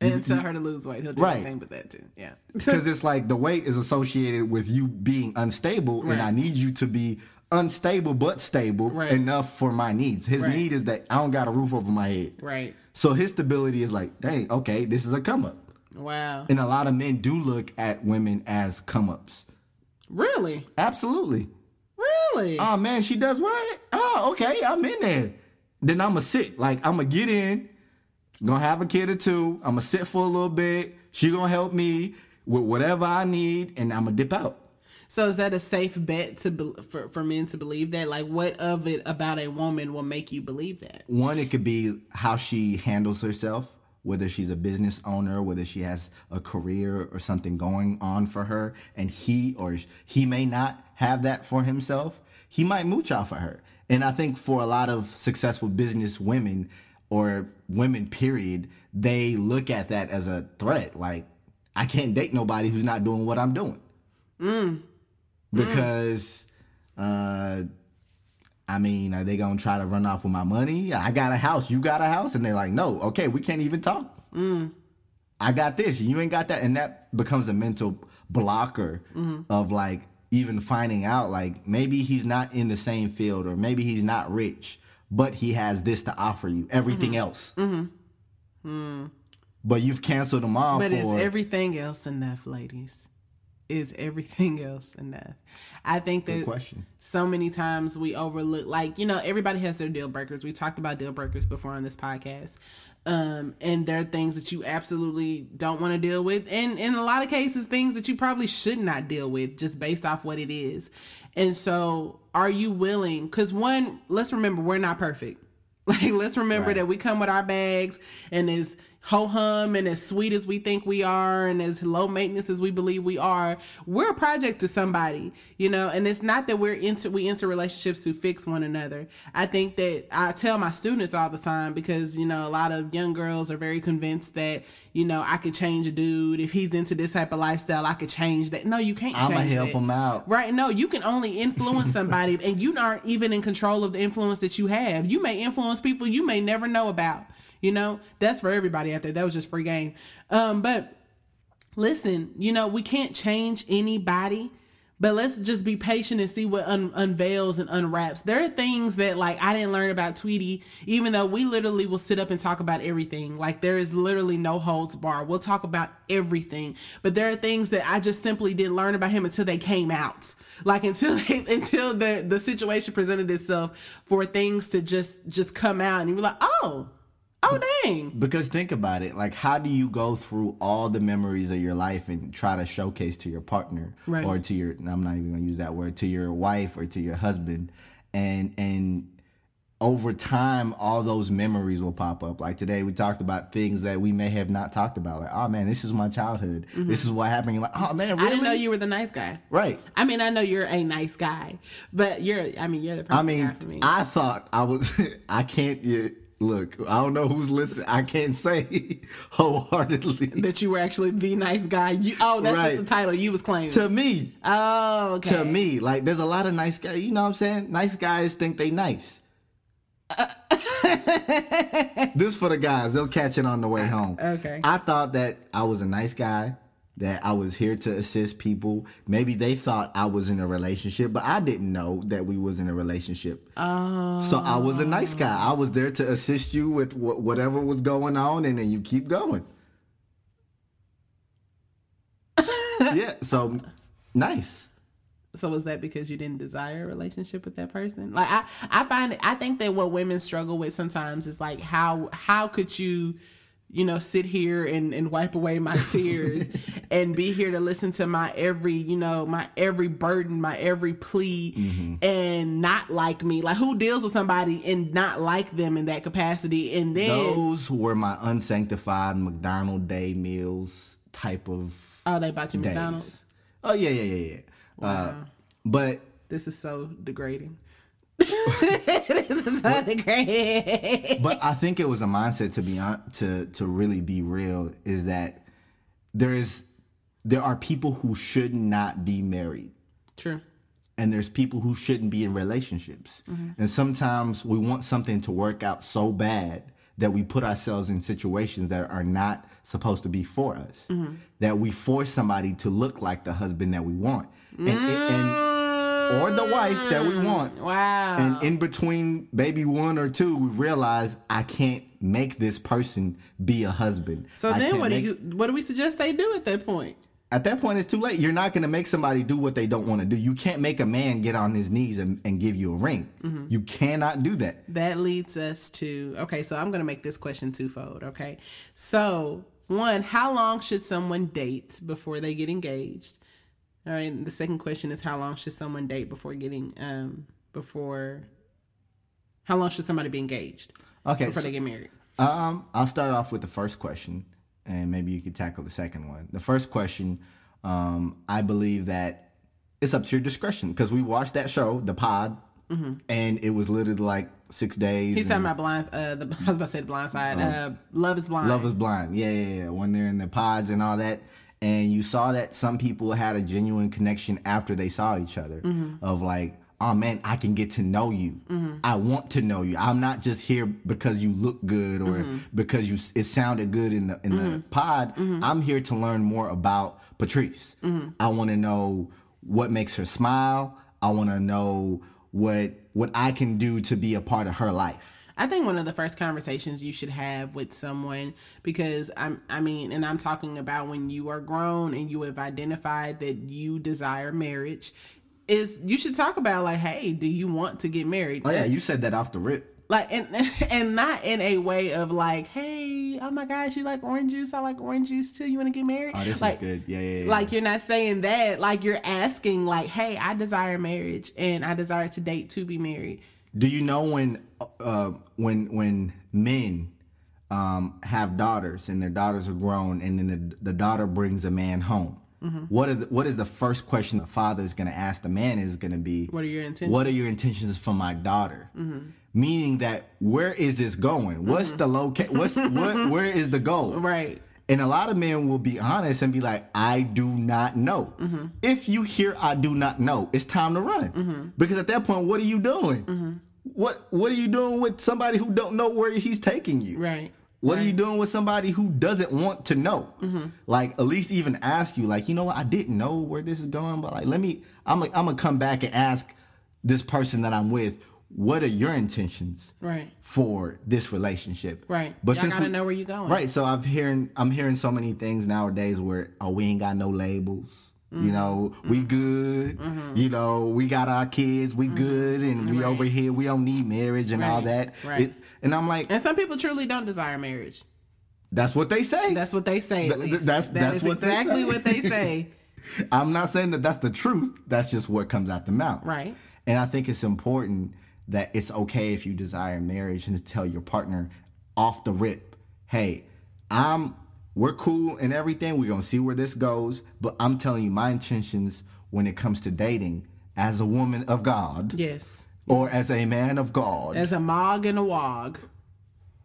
A: And tell her to lose weight. He'll do
B: Right.
A: anything but that too. Yeah.
B: because it's like the weight is associated with you being unstable, and I need you to be unstable but stable
A: Right.
B: enough for my needs. His
A: Right.
B: need is that I don't got a roof over my head.
A: right.
B: So his stability is like, dang, okay, this is a come up.
A: Wow.
B: And a lot of men do look at women as come ups.
A: Really?
B: Absolutely.
A: Really?
B: Oh man, she does what? Oh, okay, I'm in there. Then I'ma sit. Like I'ma get in, gonna have a kid or two. I'ma sit for a little bit. She gonna help me with whatever I need, and I'ma dip out.
A: So is that a safe bet to be, for for men to believe that? Like, what of it about a woman will make you believe that?
B: One, it could be how she handles herself, whether she's a business owner, whether she has a career or something going on for her, and he or he may not have that for himself. He might mooch off of her. And I think for a lot of successful business women or women, period, they look at that as a threat. Like, I can't date nobody who's not doing what I'm doing. Mm. Because, uh, I mean, are they gonna try to run off with my money? I got a house, you got a house, and they're like, no, okay, we can't even talk. I got this, you ain't got that, and that becomes a mental blocker of like even finding out like maybe he's not in the same field or maybe he's not rich, but he has this to offer you, everything else. But you've canceled them all
A: But
B: for
A: is everything else enough, ladies? Is everything else enough? I think that
B: question.
A: so many times we overlook, like, you know, everybody has their deal breakers. We talked about deal breakers before on this podcast. Um, and there are things that you absolutely don't want to deal with. And in a lot of cases, things that you probably should not deal with just based off what it is. And so, are you willing? Because, one, let's remember, we're not perfect. Like, let's remember
B: Right.
A: that we come with our bags and is ho hum and as sweet as we think we are and as low maintenance as we believe we are, we're a project to somebody, you know. And it's not that we're into we enter relationships to fix one another. I think that I tell my students all the time because you know a lot of young girls are very convinced that you know I could change a dude if he's into this type of lifestyle. I could change that. No, you can't.
B: I'ma help
A: that.
B: him out.
A: Right? No, you can only influence somebody, and you aren't even in control of the influence that you have. You may influence people you may never know about. You know, that's for everybody out there. That was just free game. Um, but listen, you know, we can't change anybody, but let's just be patient and see what un- unveils and unwraps. There are things that like I didn't learn about Tweety, even though we literally will sit up and talk about everything. Like there is literally no holds bar. We'll talk about everything, but there are things that I just simply didn't learn about him until they came out. Like until they, until the the situation presented itself for things to just just come out, and you were like, oh. Oh dang!
B: Because think about it, like how do you go through all the memories of your life and try to showcase to your partner
A: Right.
B: or to your I'm not even gonna use that word, to your wife or to your husband and and over time all those memories will pop up. Like today we talked about things that we may have not talked about. Like, oh man, this is my childhood. This is what happened. You're like, oh man, really?
A: Mm-hmm. I didn't know you were the nice guy.
B: Right.
A: I mean, I know you're a nice guy, but you're. I mean, you're the perfect
B: I mean,
A: guy for me.
B: I thought I was. I can't yeah, look. I don't know who's listening. I can't say wholeheartedly.
A: that you were actually the nice guy. You, oh, that's
B: Right.
A: just the title you was claiming.
B: To me,
A: oh, okay.
B: to me, like there's a lot of nice guys. You know what I'm saying? Nice guys think they nice. this for the guys. They'll catch it on the way home.
A: Okay.
B: I thought that I was a nice guy. That I was here to assist people. Maybe they thought I was in a relationship, but I didn't know that we was in a relationship. Oh. So I was a nice guy. I was there to assist you with wh- whatever was going on, and then you keep going. yeah. So nice.
A: So was that because you didn't desire a relationship with that person? Like I, I find I think that what women struggle with sometimes is like how how could you, you know, sit here and, and wipe away my tears and be here to listen to my every, you know, my every burden, my every plea and not like me. Like who deals with somebody and not like them in that capacity and then
B: Those were my unsanctified McDonald day meals type of
A: oh they bought you
B: days.
A: McDonald's.
B: Oh yeah, yeah, yeah, yeah. Uh, but
A: This is so degrading. This is so degrading.
B: but I think it was a mindset to be on to to really be real is that there is there are people who should not be married
A: True.
B: and there's people who shouldn't be in relationships. Mm-hmm. And sometimes we want something to work out so bad that we put ourselves in situations that are not supposed to be for us. Mm-hmm. That we force somebody to look like the husband that we want. And, and mm. Or the wife that we want.
A: Wow.
B: And in between baby one or two, we realize I can't make this person be a husband.
A: So
B: I
A: then what do you what do we suggest they do at that point?
B: at that point it's too late. You're not gonna make somebody do what they don't want to do. You can't make a man get on his knees and, and give you a ring.
A: Mm-hmm.
B: You cannot do that.
A: That leads us to okay, so I'm gonna make this question twofold, okay? So one, how long should someone date before they get engaged? All right, the second question is how long should someone date before getting um before how long should somebody be engaged
B: Okay.
A: before
B: so-
A: they get married?
B: Um, I'll start off with the first question, and maybe you could tackle the second one. The first question, um, I believe that it's up to your discretion because we watched that show, The Pod, and it was literally like six days.
A: Mm-hmm. He's talking about blind uh the I was about to say the blind side. Uh Love is blind.
B: Love is blind. Yeah, yeah, yeah. When they're in the pods and all that. And you saw that some people had a genuine connection after they saw each other mm-hmm. of like, oh man, I can get to know you. Mm-hmm. I want to know you. I'm not just here because you look good or mm-hmm. because you it sounded good in the in the pod. I'm here to learn more about Patrice. I want to know what makes her smile. I want to know what what I can do to be a part of her life.
A: I think one of the first conversations you should have with someone because I'm I mean and I'm talking about when you are grown and you have identified that you desire marriage is you should talk about like hey do you want to get married
B: Oh yeah, you said that off the rip.
A: like and and not in a way of like hey oh my gosh you like orange juice I like orange juice too you want to get married
B: Oh, this
A: like
B: is good. Yeah, yeah, yeah.
A: like you're not saying that like you're asking like hey I desire marriage and I desire to date to be married
B: Do you know when uh when when men um, have daughters and their daughters are grown, and then the, the daughter brings a man home.
A: Mm-hmm.
B: What is what is the first question the father is going to ask the man is going to be
A: What are your intentions?
B: What are your intentions for my daughter?
A: Mm-hmm.
B: Meaning that where is this going? What's the locate? What's what? Where is the goal?
A: Right.
B: And a lot of men will be honest and be like, I do not know.
A: Mm-hmm.
B: If you hear I do not know, it's time to run. Because at that point, what are you doing?
A: Mm-hmm.
B: What what are you doing with somebody who don't know where he's taking you?
A: Right.
B: What are you doing with somebody who doesn't want to know?
A: Mm-hmm.
B: Like at least even ask you, like, you know what, I didn't know where this is going, but like let me I'm gonna I'm gonna come back and ask this person that I'm with, what are your intentions?
A: Right.
B: for this relationship.
A: Right.
B: But
A: Y'all
B: since
A: gotta
B: we-
A: know where you're going.
B: Right. So I'm hearing I'm hearing so many things nowadays where oh we ain't got no labels.
A: Mm-hmm.
B: You know, we good. You know, we got our kids, we good, and we
A: Mm-hmm. Right.
B: over here, we don't need marriage and all that.
A: Right.
B: It- and I'm like,
A: And some people truly don't desire marriage.
B: that's what they say.
A: That's what they say.
B: Th- th- that's-
A: That
B: that's what they
A: exactly
B: say.
A: what they say.
B: I'm not saying that that's the truth. That's just what comes out the mouth.
A: Right.
B: And I think it's important that it's okay if you desire marriage and to tell your partner off the rip, hey, I'm we're cool and everything. We're gonna see where this goes. But I'm telling you my intentions when it comes to dating as a woman of God
A: Yes.
B: or as a man of God
A: As a mog and a wog.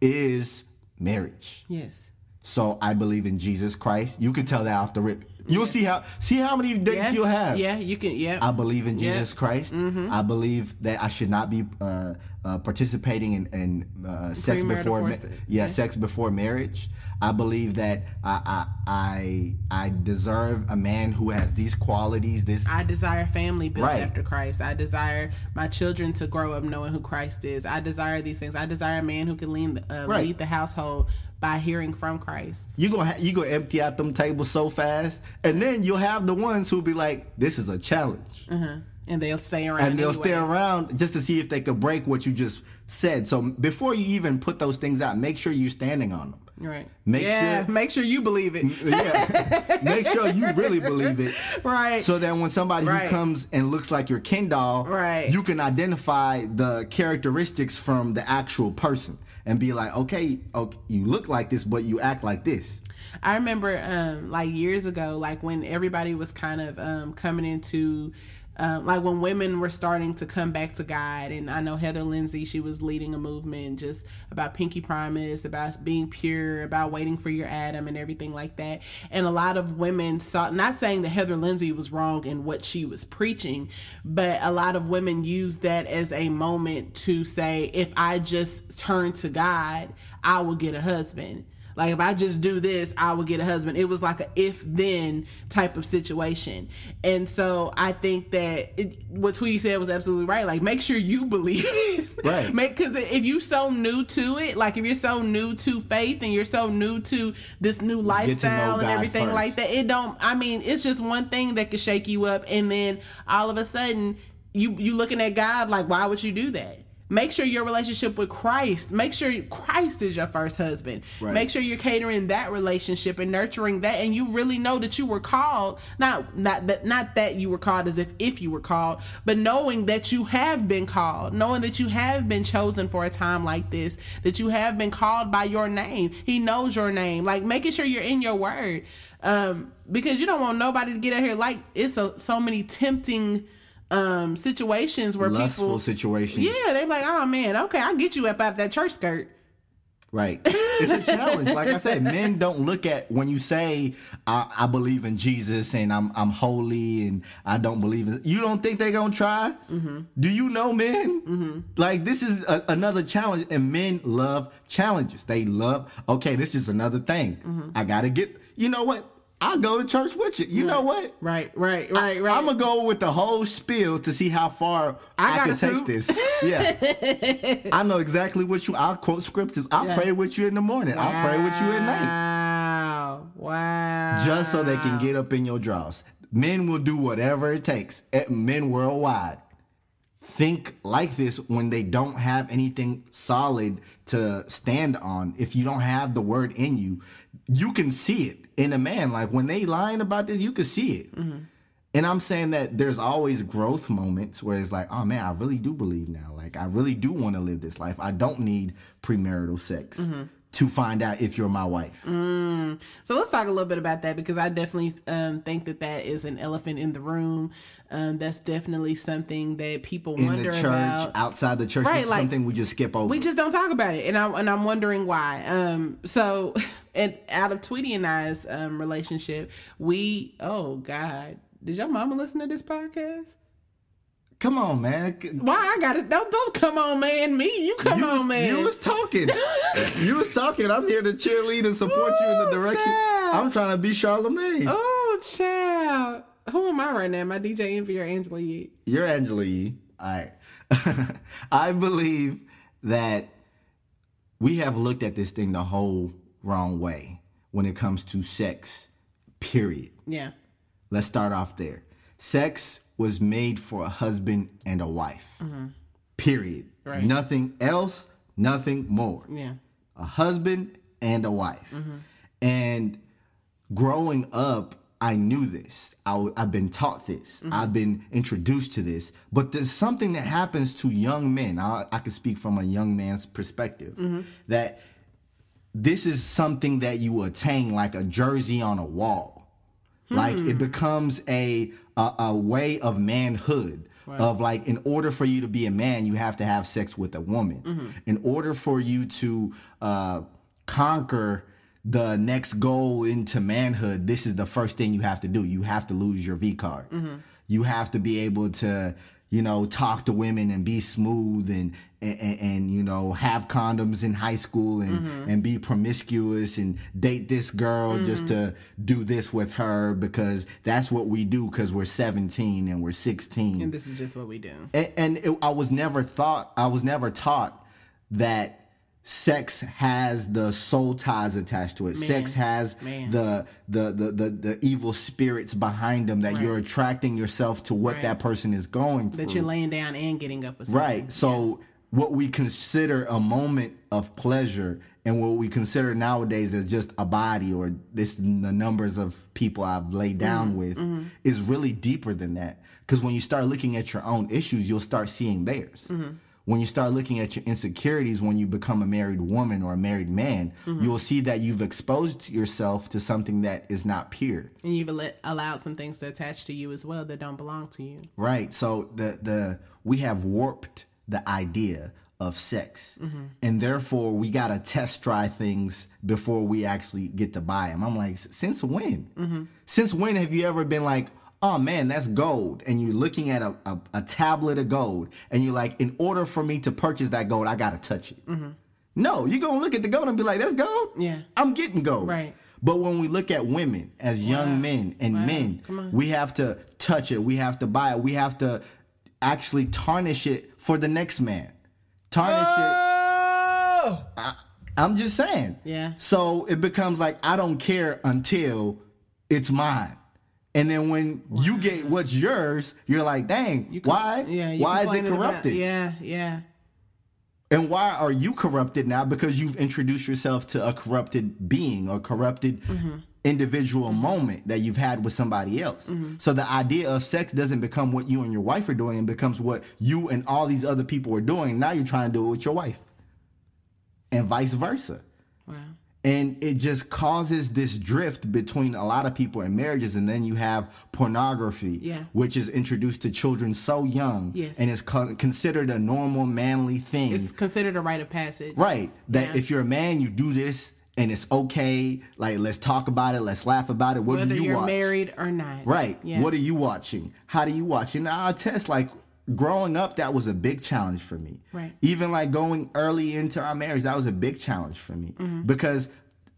B: is marriage.
A: Yes.
B: So I believe in Jesus Christ. You can tell that off the rip. You'll see how see how many dates
A: Yeah.
B: you'll have.
A: Yeah, you can. Yeah.
B: I believe in
A: Yeah.
B: Jesus Christ.
A: Mm-hmm.
B: I believe that I should not be uh, uh, participating in, in uh, sex before, ma- yeah, sex before marriage. I believe that I, I I I deserve a man who has these qualities. This
A: I desire family built
B: Right.
A: after Christ. I desire my children to grow up knowing who Christ is. I desire these things. I desire a man who can lead, uh,
B: Right.
A: lead the household by hearing from Christ.
B: you gonna ha- you gonna empty out them tables so fast, and then you'll have the ones who'll be like, "This is a challenge."
A: And they'll stay around.
B: and they'll
A: anyway.
B: stay around just to see if they could break what you just said. So before you even put those things out, make sure you're standing on them.
A: Right.
B: Make
A: yeah.
B: sure-
A: Make sure you believe it.
B: Yeah, make sure you really believe it.
A: Right.
B: So that when somebody
A: Right.
B: who comes and looks like your Ken doll,
A: Right.
B: you can identify the characteristics from the actual person and be like, okay, okay, you look like this, but you act like this.
A: I remember um like years ago, like when everybody was kind of um coming into um, like when women were starting to come back to God, and I know Heather Lindsey, she was leading a movement just about Pinky Promise, about being pure, about waiting for your Adam, and everything like that. And a lot of women saw, not saying that Heather Lindsey was wrong in what she was preaching, but a lot of women used that as a moment to say, if I just turn to God, I will get a husband. Like if I just do this, I will get a husband. It was like a if then type of situation. And so I think that it, what Tweety said was absolutely right. Like make sure you believe it.
B: Right.
A: Make cuz if you're so new to it, like if you're so new to faith and you're so new to this new lifestyle and everything
B: first.
A: like that, it don't I mean, it's just one thing that could shake you up and then all of a sudden you you looking at God like why would you do that? Make sure your relationship with Christ, make sure Christ is your first husband.
B: Right.
A: Make sure you're catering that relationship and nurturing that and you really know that you were called, not not that not that you were called as if if you were called, but knowing that you have been called, knowing that you have been chosen for a time like this, that you have been called by your name. He knows your name. Like making sure you're in your word. Um because you don't want nobody to get out here like it's a, so many tempting um situations where
B: Lustful
A: people
B: situations.
A: yeah, they're like, oh man, okay, I'll get you up out that church skirt.
B: Right. It's a challenge. Like I said, men don't look at when you say I, I believe in Jesus and I'm I'm holy and I don't believe in. You don't think they're gonna try?
A: Mm-hmm.
B: Do you know men? Like this is a, another challenge, and men love challenges. They love. Okay, this is another thing.
A: Mm-hmm.
B: I gotta get. You know what? I'll go to church with you. You know what?
A: Right, right, right, right.
B: I'm gonna go with the whole spiel to see how far
A: I
B: I, can take this. Yeah, I know exactly what you. I'll quote scriptures. I'll
A: Yeah.
B: pray with you in the morning. I'll pray with you at night,
A: Wow, wow.
B: just so they can get up in your drawers. Men will do whatever it takes. Eh, Men worldwide think like this when they don't have anything solid to stand on. If you don't have the word in you, you can see it in a man. Like when they lying about this, you can see it. Mm-hmm. And I'm saying that there's always growth moments where it's like, oh man, I really do believe now. Like I really do want to live this life. I don't need premarital sex mm-hmm. To find out if you're my wife.
A: So let's talk a little bit about that because I definitely um, think that that is an elephant in the room. Um, that's definitely something that people
B: In
A: wonder
B: the church,
A: about.
B: outside the church,
A: Right, like,
B: something we just skip over.
A: We just don't talk about it, and I'm and I'm wondering why. Um, so, and out of Tweety and I's um relationship, we oh God, did your mama listen to this podcast?
B: Come on, man.
A: Why I got it? Don't don't come on, man. Me, you come
B: you
A: on, man.
B: You was talking. you was talking. I'm here to cheerlead and support you in the direction.
A: child.
B: I'm trying to be Charlemagne.
A: oh, child. Who am I right now? My DJ Envy or Angela Yee?
B: You're Angela Yee. All right. I believe that we have looked at this thing the whole wrong way when it comes to sex, period.
A: Yeah.
B: Let's start off there. Sex was made for a husband and a wife, period.
A: Mm-hmm. Right.
B: Nothing else, nothing more.
A: Yeah.
B: a husband and a wife.
A: Mm-hmm.
B: And growing up, I knew this. I, have been taught this.
A: Mm-hmm.
B: I've been introduced to this. But there's something that happens to young men. I, I can speak from a young man's perspective that this is something that you attain like a jersey on a wall. Like it becomes a a, a way of manhood. Of like, in order for you to be a man, you have to have sex with a woman.
A: Mm-hmm.
B: In order for you to uh, conquer the next goal into manhood, this is the first thing you have to do. You have to lose your V card.
A: Mm-hmm.
B: You have to be able to, you know, talk to women and be smooth and and, and, you know have condoms in high school and
A: Mm-hmm.
B: and be promiscuous and date this girl just to do this with her because that's what we do because we're 17 and we're 16
A: And this is just what we do.
B: and, and it, I was never thought I was never taught that sex has the soul ties attached to it. sex has
A: Man.
B: the, the the the the evil spirits behind them that you're attracting yourself to what
A: Right.
B: that person is going through.
A: That you're laying down and getting up with.
B: Right. So what we consider a moment of pleasure and what we consider nowadays as just a body or this the numbers of people I've laid mm-hmm. down with mm-hmm. is really deeper than that. Because when you start looking at your own issues, you'll start seeing theirs. Mm-hmm. When you start looking at your insecurities when you become a married woman or a married man, mm-hmm. you'll see that you've exposed yourself to something that is not pure.
A: And you've let, allowed some things to attach to you as well that don't belong to you.
B: Right. So the the we have warped the idea of sex, mm-hmm. and therefore we gotta test drive things before we actually get to buy them. I'm like, since when? Mm-hmm. Since when have you ever been like, oh man, that's gold, and you're looking at a, a, a tablet of gold, and you're like, in order for me to purchase that gold, I gotta touch it. Mm-hmm. No, you're gonna look at the gold and be like, that's gold.
A: Yeah.
B: I'm getting gold.
A: Right.
B: But when we look at women as young men and men, we have to touch it. We have to buy it. We have to actually tarnish it for the next man. Tarnish
A: Oh!
B: it. I'm just saying.
A: Yeah.
B: So it becomes like I don't care until it's mine. And then when you get what's yours, you're like, dang,
A: You com-
B: why?
A: Yeah.
B: why is it corrupted?
A: yeah. Yeah.
B: And why are you corrupted now? Because you've introduced yourself to a corrupted being or corrupted individual moment that you've had with somebody else. So the idea of sex doesn't become what you and your wife are doing, it becomes what you and all these other people are doing. Now you're trying to do it with your wife. And vice versa.
A: Wow.
B: And it just causes this drift between a lot of people in marriages. And then you have pornography,
A: Yeah.
B: which is introduced to children so young
A: Yes.
B: and is co- considered a normal manly thing.
A: It's considered a rite of passage.
B: Right. That
A: Yeah.
B: if you're a man, you do this and it's okay. Like, let's talk about it. Let's laugh about it. What
A: Whether
B: do you
A: you're
B: watch?
A: married or not.
B: Right.
A: Yeah.
B: What are you watching? How do you watch? And I'll test like growing up, that was a big challenge for me.
A: Right.
B: Even like going early into our marriage, that was a big challenge for me
A: Mm-hmm.
B: because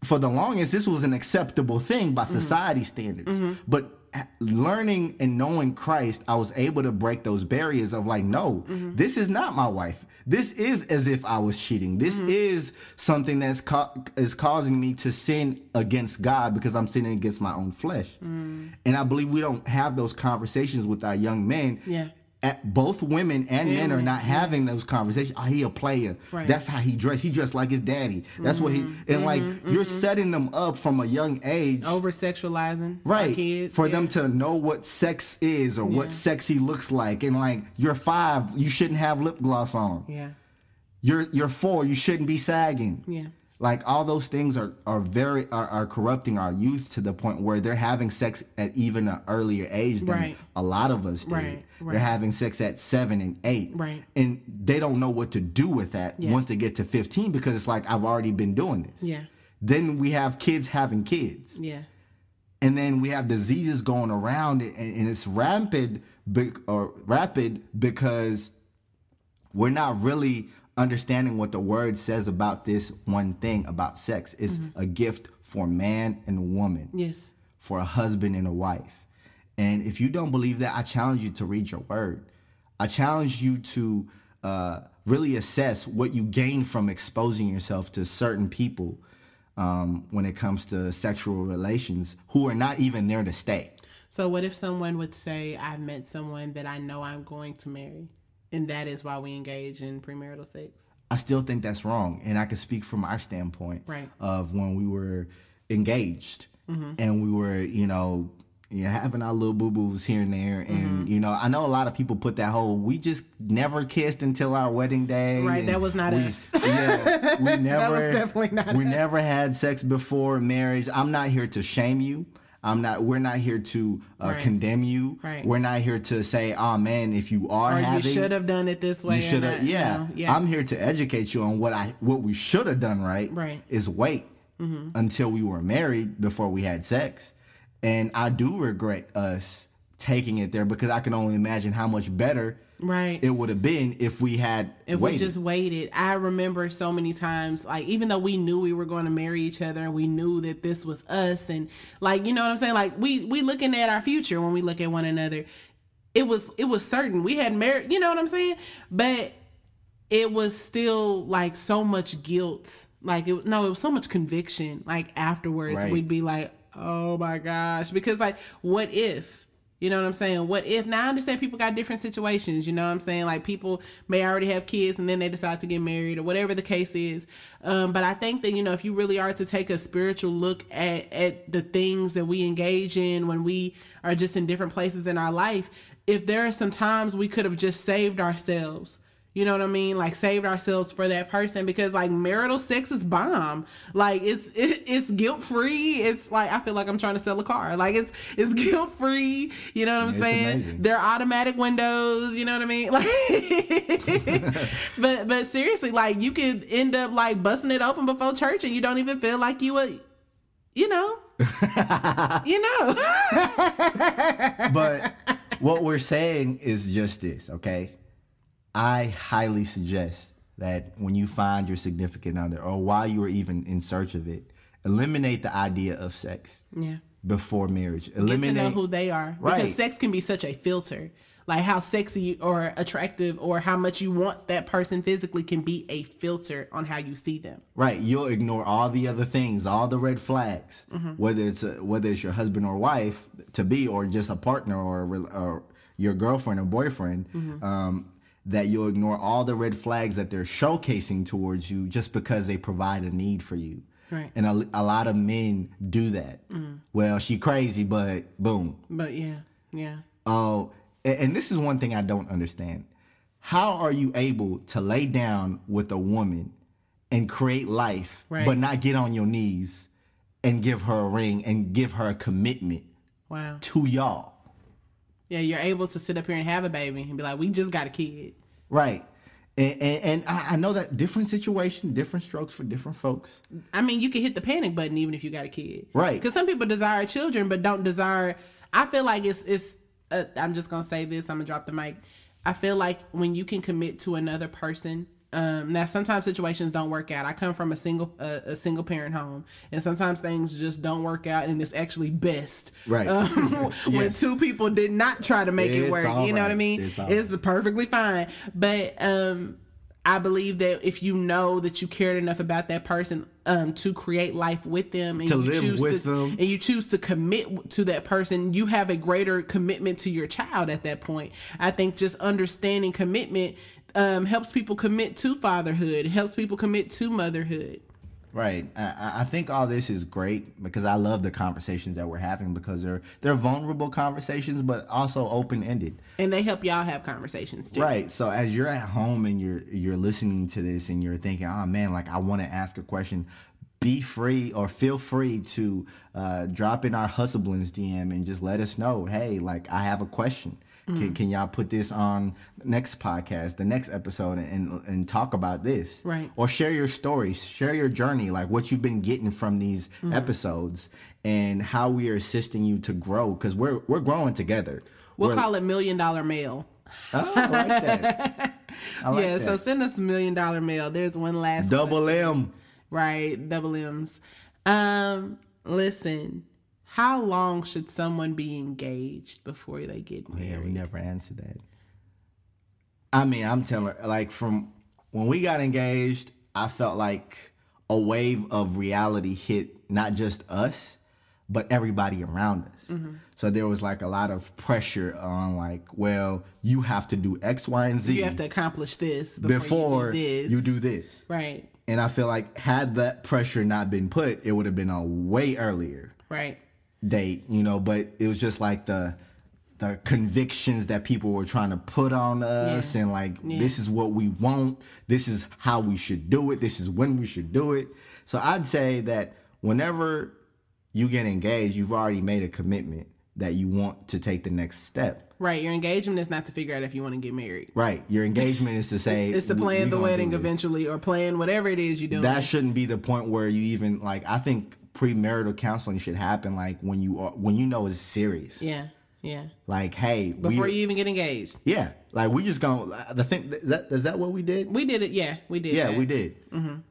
B: for the longest, this was an acceptable thing by
A: Mm-hmm.
B: society standards. But learning and knowing Christ, I was able to break those barriers of like, no,
A: Mm-hmm.
B: this is not my wife. This is as if I was cheating. This
A: Mm-hmm.
B: is something that's ca- is causing me to sin against God because I'm sinning against my own flesh.
A: Mm.
B: And I believe we don't have those conversations with our young men.
A: Yeah.
B: At both women and, men are not having
A: yes.
B: those conversations. Oh, he a player.
A: Right.
B: That's how he dressed. He dressed like his daddy. That's what he and mm-hmm. like mm-hmm. you're mm-hmm. setting them up from a young age.
A: Over sexualizing
B: Right.
A: kids.
B: for
A: yeah.
B: them to know what sex is or what sexy looks like. And like you're five, you shouldn't have lip gloss on.
A: Yeah.
B: You're you're four, you shouldn't be sagging.
A: Yeah.
B: Like all those things are are very are, are corrupting our youth to the point where they're having sex at even an earlier age than
A: Right.
B: a lot of us did.
A: Right, right.
B: They're having sex at seven and eight.
A: Right.
B: And they don't know what to do with that
A: Yeah.
B: once they get to fifteen because it's like I've already been doing this.
A: Yeah.
B: Then we have kids having kids
A: Yeah.
B: and then we have diseases going around and, and it's rampant be, or rapid because we're not really understanding what the word says about this one thing about sex it's a gift for man and woman.
A: Yes.
B: for a husband and a wife. And if you don't believe that i challenge you to read your word. I challenge you to uh, really assess what you gain from exposing yourself to certain people um, when it comes to sexual relations who are not even there to stay.
A: So what if someone would say, "I've met someone that I know I'm going to marry," and that is why we engage in premarital sex?
B: I still think that's wrong. And I can speak from our standpoint
A: Right.
B: of when we were engaged
A: Mm-hmm.
B: and we were, you know, you know, having our little boo boos here and there. And,
A: Mm-hmm.
B: you know, I know a lot of people put that whole, we just never kissed until our wedding day.
A: Right, that was not
B: we-
A: us.
B: Yeah, we never,
A: definitely not
B: we
A: us.
B: never had sex before marriage. I'm not here to shame you. I'm not. We're not here to uh,
A: Right.
B: condemn you.
A: Right.
B: We're not here to say, "Oh man, if you are
A: Or you should have done it this way.
B: you should have yeah.
A: yeah.
B: i'm here to educate you on what i what we should have done right
A: Right. Mm-hmm.
B: is wait until we were married before we had sex and i do regret us taking it there because i can only imagine how much better
A: right.
B: it would have been if we had
A: if
B: waited.
A: we just waited. I remember so many times like even though we knew we were going to marry each other and we knew that this was us and like you know what i'm saying? Like we we looking at our future when we look at one another. It was it was certain. We had married you know what i'm saying? But it was still like so much guilt. Like it no it was so much conviction like afterwards.
B: Right.
A: we'd be like oh my gosh. Because like what if you know what I'm saying? What if now I understand people got different situations, you know what I'm saying? Like people may already have kids and then they decide to get married or whatever the case is. Um, but I think that, you know, if you really are to take a spiritual look at, at the things that we engage in when we are just in different places in our life, if there are some times we could have just saved ourselves you know what I mean? Like saved ourselves for that person because like marital sex is bomb. Like it's it, it's guilt free. It's like I feel like I'm trying to sell a car. Like it's it's guilt free. You know what I'm
B: It's
A: saying?
B: amazing.
A: They're automatic windows. You know what I mean? Like, but but seriously, like you could end up like busting it open before church and you don't even feel like you would. You know, you know.
B: but what we're saying is just this, okay? I highly suggest that when you find your significant other or while you are even in search of it, eliminate the idea of sex
A: yeah.
B: before marriage.
A: get to
B: Eliminate
A: know who they are because sex can be such a filter like how sexy or attractive or how much you want that person physically can be a filter on how you see them
B: Right, you'll ignore all the other things, all the red flags, whether it's a, whether it's your husband or wife to be, or just a partner or, a or your girlfriend or boyfriend. Um, that you'll ignore all the red flags that they're showcasing towards you just because they provide a need for you.
A: Right.
B: And a, a lot of men do that. Mm. Well, she crazy, but boom,
A: but yeah yeah
B: Oh, and, and this is one thing I don't understand. How are you able to lay down with a woman and create life,
A: Right.
B: but not get on your knees and give her a ring and give her a commitment
A: wow
B: to y'all?
A: Yeah you're able to sit up here and have a baby and be like we just got a kid
B: Right. And, and, and I I know that different situation, different strokes for different folks.
A: I mean, you can hit the panic button even if you got a kid,
B: Right.
A: Because some people desire children but don't desire. I feel like it's it's. Uh, I'm just gonna say this. I'm gonna drop the mic. I feel like when you can commit to another person. Um, now sometimes situations don't work out. I come from a single uh, a single parent home, and sometimes things just don't work out, and it's actually best
B: Right.
A: um, when two people did not try to make it work. You know what I mean?
B: It's
A: It's perfectly fine. But um I believe that if you know that you cared enough about that person um to create life with them and
B: To
A: you
B: live
A: choose
B: with
A: to
B: them.
A: and you choose to commit to that person, you have a greater commitment to your child at that point. I think just understanding commitment um helps people commit to fatherhood, helps people commit to motherhood.
B: Right. I- I, think all this is great because I love the conversations that we're having because they're they're vulnerable conversations, but also open ended.
A: And they help y'all have conversations too.
B: Right. So as you're at home and you're you're listening to this and you're thinking, oh man, like I want to ask a question, be free or feel free to uh, drop in our Hustleblins DM and just let us know. Hey, like I have a question. Can, can y'all put this on next podcast, the next episode, and and talk about this?
A: Right.
B: Or share your stories, share your journey, like what you've been getting from these
A: Mm-hmm.
B: episodes, and how we are assisting you to grow because we're we're growing together.
A: We'll
B: We're-
A: call it million dollar mail.
B: Oh, I like that. I like
A: yeah, so send us a million dollar mail. There's one last
B: double
A: question.
B: M.
A: Right, double M's. Um, listen, how long should someone be engaged before they get married?
B: Yeah, we never answered that. I mean, I'm telling like from when we got engaged, I felt like a wave of reality hit not just us, but everybody around us.
A: Mm-hmm.
B: So there was like a lot of pressure on like, well, you have to do X, Y, and Z
A: You have to accomplish this before,
B: before
A: you do this.
B: you do this.
A: right,
B: And I feel like had that pressure not been put, it would have been a way earlier
A: right,
B: date, you know, but it was just like the the convictions that people were trying to put on us
A: Yeah.
B: and like this is what we want, this is how we should do it, this is when we should do it. So I'd say that whenever you get engaged, you've already made a commitment that you want to take the next step.
A: right. Your engagement is not to figure out if you want to get married.
B: Right. Your engagement is to say
A: It's to plan the wedding eventually, or plan whatever it is you do.
B: that shouldn't be the point where you even like I think premarital counseling should happen like when you are when you know it's serious.
A: yeah, yeah.
B: Like, hey,
A: Before
B: we
A: you even get engaged,
B: Yeah, like we just going the thing. Is that is that what we did?
A: we did it. Yeah, we did.
B: yeah,
A: that.
B: we did.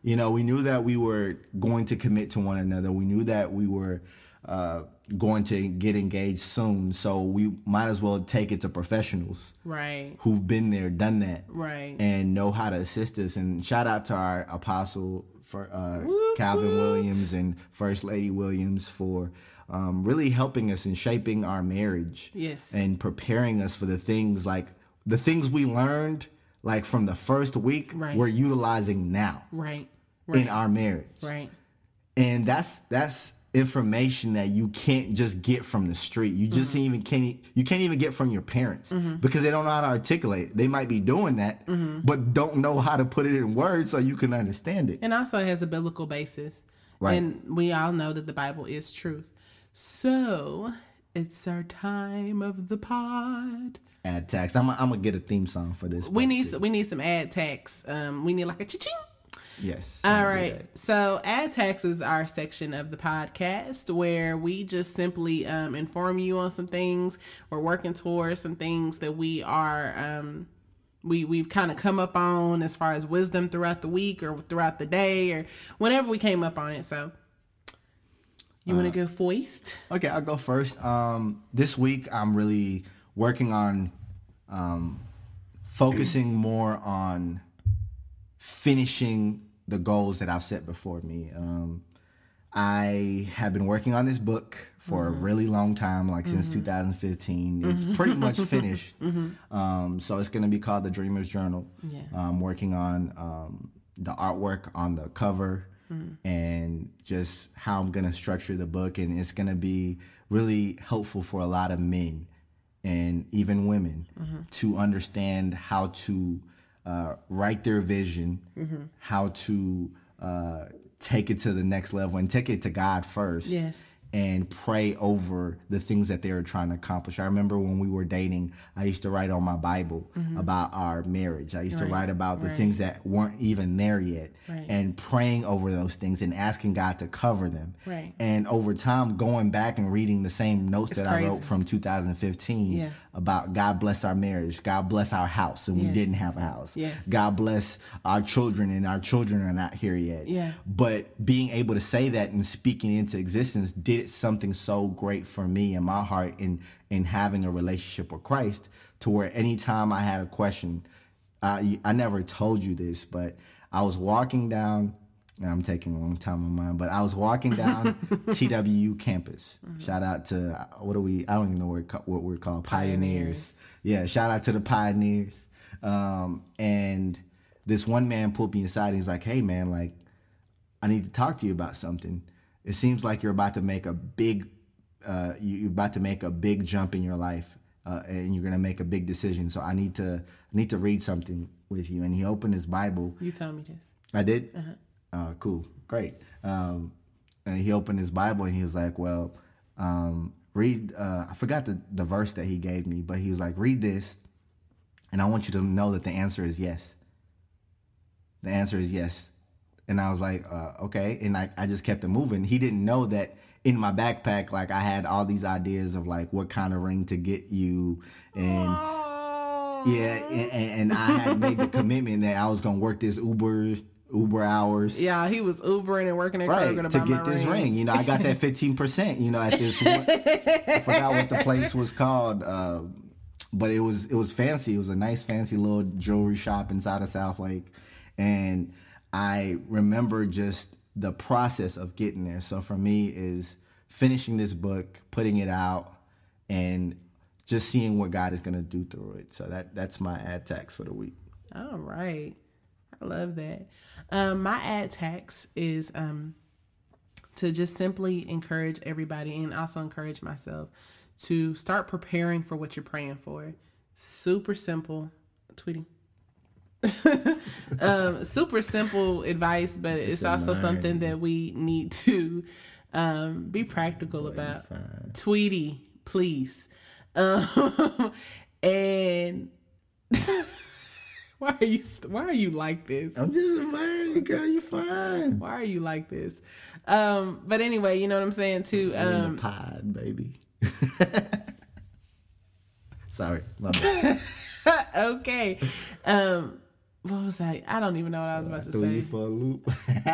B: You know, we knew that we were going to commit to one another. We knew that we were uh, going to get engaged soon. So we might as well take it to professionals
A: Right,
B: who've been there, done that,
A: right.
B: and know how to assist us. And shout out to our apostle for uh,
A: Woot
B: Calvin
A: woot.
B: Williams and First Lady Williams for um, really helping us and shaping our marriage.
A: Yes.
B: and preparing us for the things like the things we learned like from the first week
A: Right.
B: we're utilizing now
A: right,
B: in our marriage.
A: right.
B: And that's that's information that you can't just get from the street. You just
A: Mm-hmm.
B: even can't you can't even get from your parents because they don't know how to articulate. They might be doing that,
A: Mm-hmm.
B: but don't know how to put it in words so you can understand it.
A: and also it has a biblical basis.
B: Right.
A: And we all know that the Bible is truth. So it's our time of the pod.
B: Ad tax. I'm I'm gonna get a theme song for this.
A: We need
B: too.
A: we need some ad tax. Um, we need like a cha-ching.
B: Yes.
A: All
B: I'm gonna do
A: right. So, ad tax is our section of the podcast where we just simply um, inform you on some things. We're working towards some things that we are um, we we've kind of come up on as far as wisdom throughout the week or throughout the day or whenever we came up on it. So, you want to go first?
B: Okay, I'll go first. Um, this week, I'm really working on um, focusing more on finishing the goals that I've set before me. Um, I have been working on this book for a mm-hmm. really long time, like since mm-hmm. 2015. It's mm-hmm. pretty much finished. Um, so it's going to be called The Dreamer's Journal.
A: Yeah.
B: I'm working on um, the artwork on the cover and just how I'm going to structure the book. And it's going to be really helpful for a lot of men and even women to understand how to uh, write their vision, how to uh, take it to the next level and take it to God first.
A: Yes.
B: And pray over the things that they were trying to accomplish. I remember when we were dating, I used to write on my Bible about our marriage. I used to
A: Mm-hmm.
B: Write about the
A: right.
B: things that weren't even there yet
A: Right.
B: and praying over those things and asking God to cover them.
A: Right.
B: And over time, going back and reading the same notes that I wrote from 2015
A: Yeah.
B: About God bless our marriage, God bless our house, and we didn't have a house.
A: Yes.
B: God bless our children, and our children are not here yet.
A: Yeah.
B: But being able to say that and speaking into existence did something so great for me in my heart in in having a relationship with Christ, to where anytime I had a question, I I never told you this, but I was walking down. I'm taking a long time on mine, but I was walking down TWU campus. Shout out to what are we? I don't even know what, we're what we're called. Pioneers. Yeah, shout out to the pioneers. Um, and this one man pulled me aside. And he's like, "Hey, man, like, I need to talk to you about something. It seems like you're about to make a big, uh, you- you're about to make a big jump in your life, uh, and you're gonna make a big decision. So I need to, I need to read something with you." And he opened his Bible.
A: You told me this.
B: I did. Uh, cool, great. Um, and he opened his Bible and he was like, well, um, read. Uh, I forgot the the verse that he gave me, but he was like, read this, and I want you to know that the answer is yes. The answer is yes. And I was like, uh, okay. And I, I just kept it moving. He didn't know that in my backpack, like I had all these ideas of like what kind of ring to get you and yeah, and, and I had made the commitment that I was gonna work this Uber Uber hours.
A: Yeah, he was Ubering and working at
B: Right,
A: Kroger to,
B: to get this
A: ring.
B: ring. You know, I got that 15%, you know, at this one, I forgot what the place was called. Uh, but it was it was fancy. It was a nice fancy little jewelry shop inside of Southlake. And I remember just the process of getting there. So for me is finishing this book, putting it out, and just seeing what God is gonna do through it. So that that's my ad tax for the week.
A: All right. I love that. Um, my ad tax is um, to just simply encourage everybody and also encourage myself to start preparing for what you're praying for. Super simple. Tweeting. um, super simple advice, but it's also something that we need to um, be practical about. Tweety, please. Um, and why are you why are you like this?
B: I'm just admiring you, girl. You fine.
A: Why are you like this? Um, but anyway, you know what I'm saying too.
B: in
A: Um,
B: the pod, baby. Sorry, my bad.
A: okay. Um, what was I? I don't even know what I was about to
B: Threw you
A: say.
B: for a loop.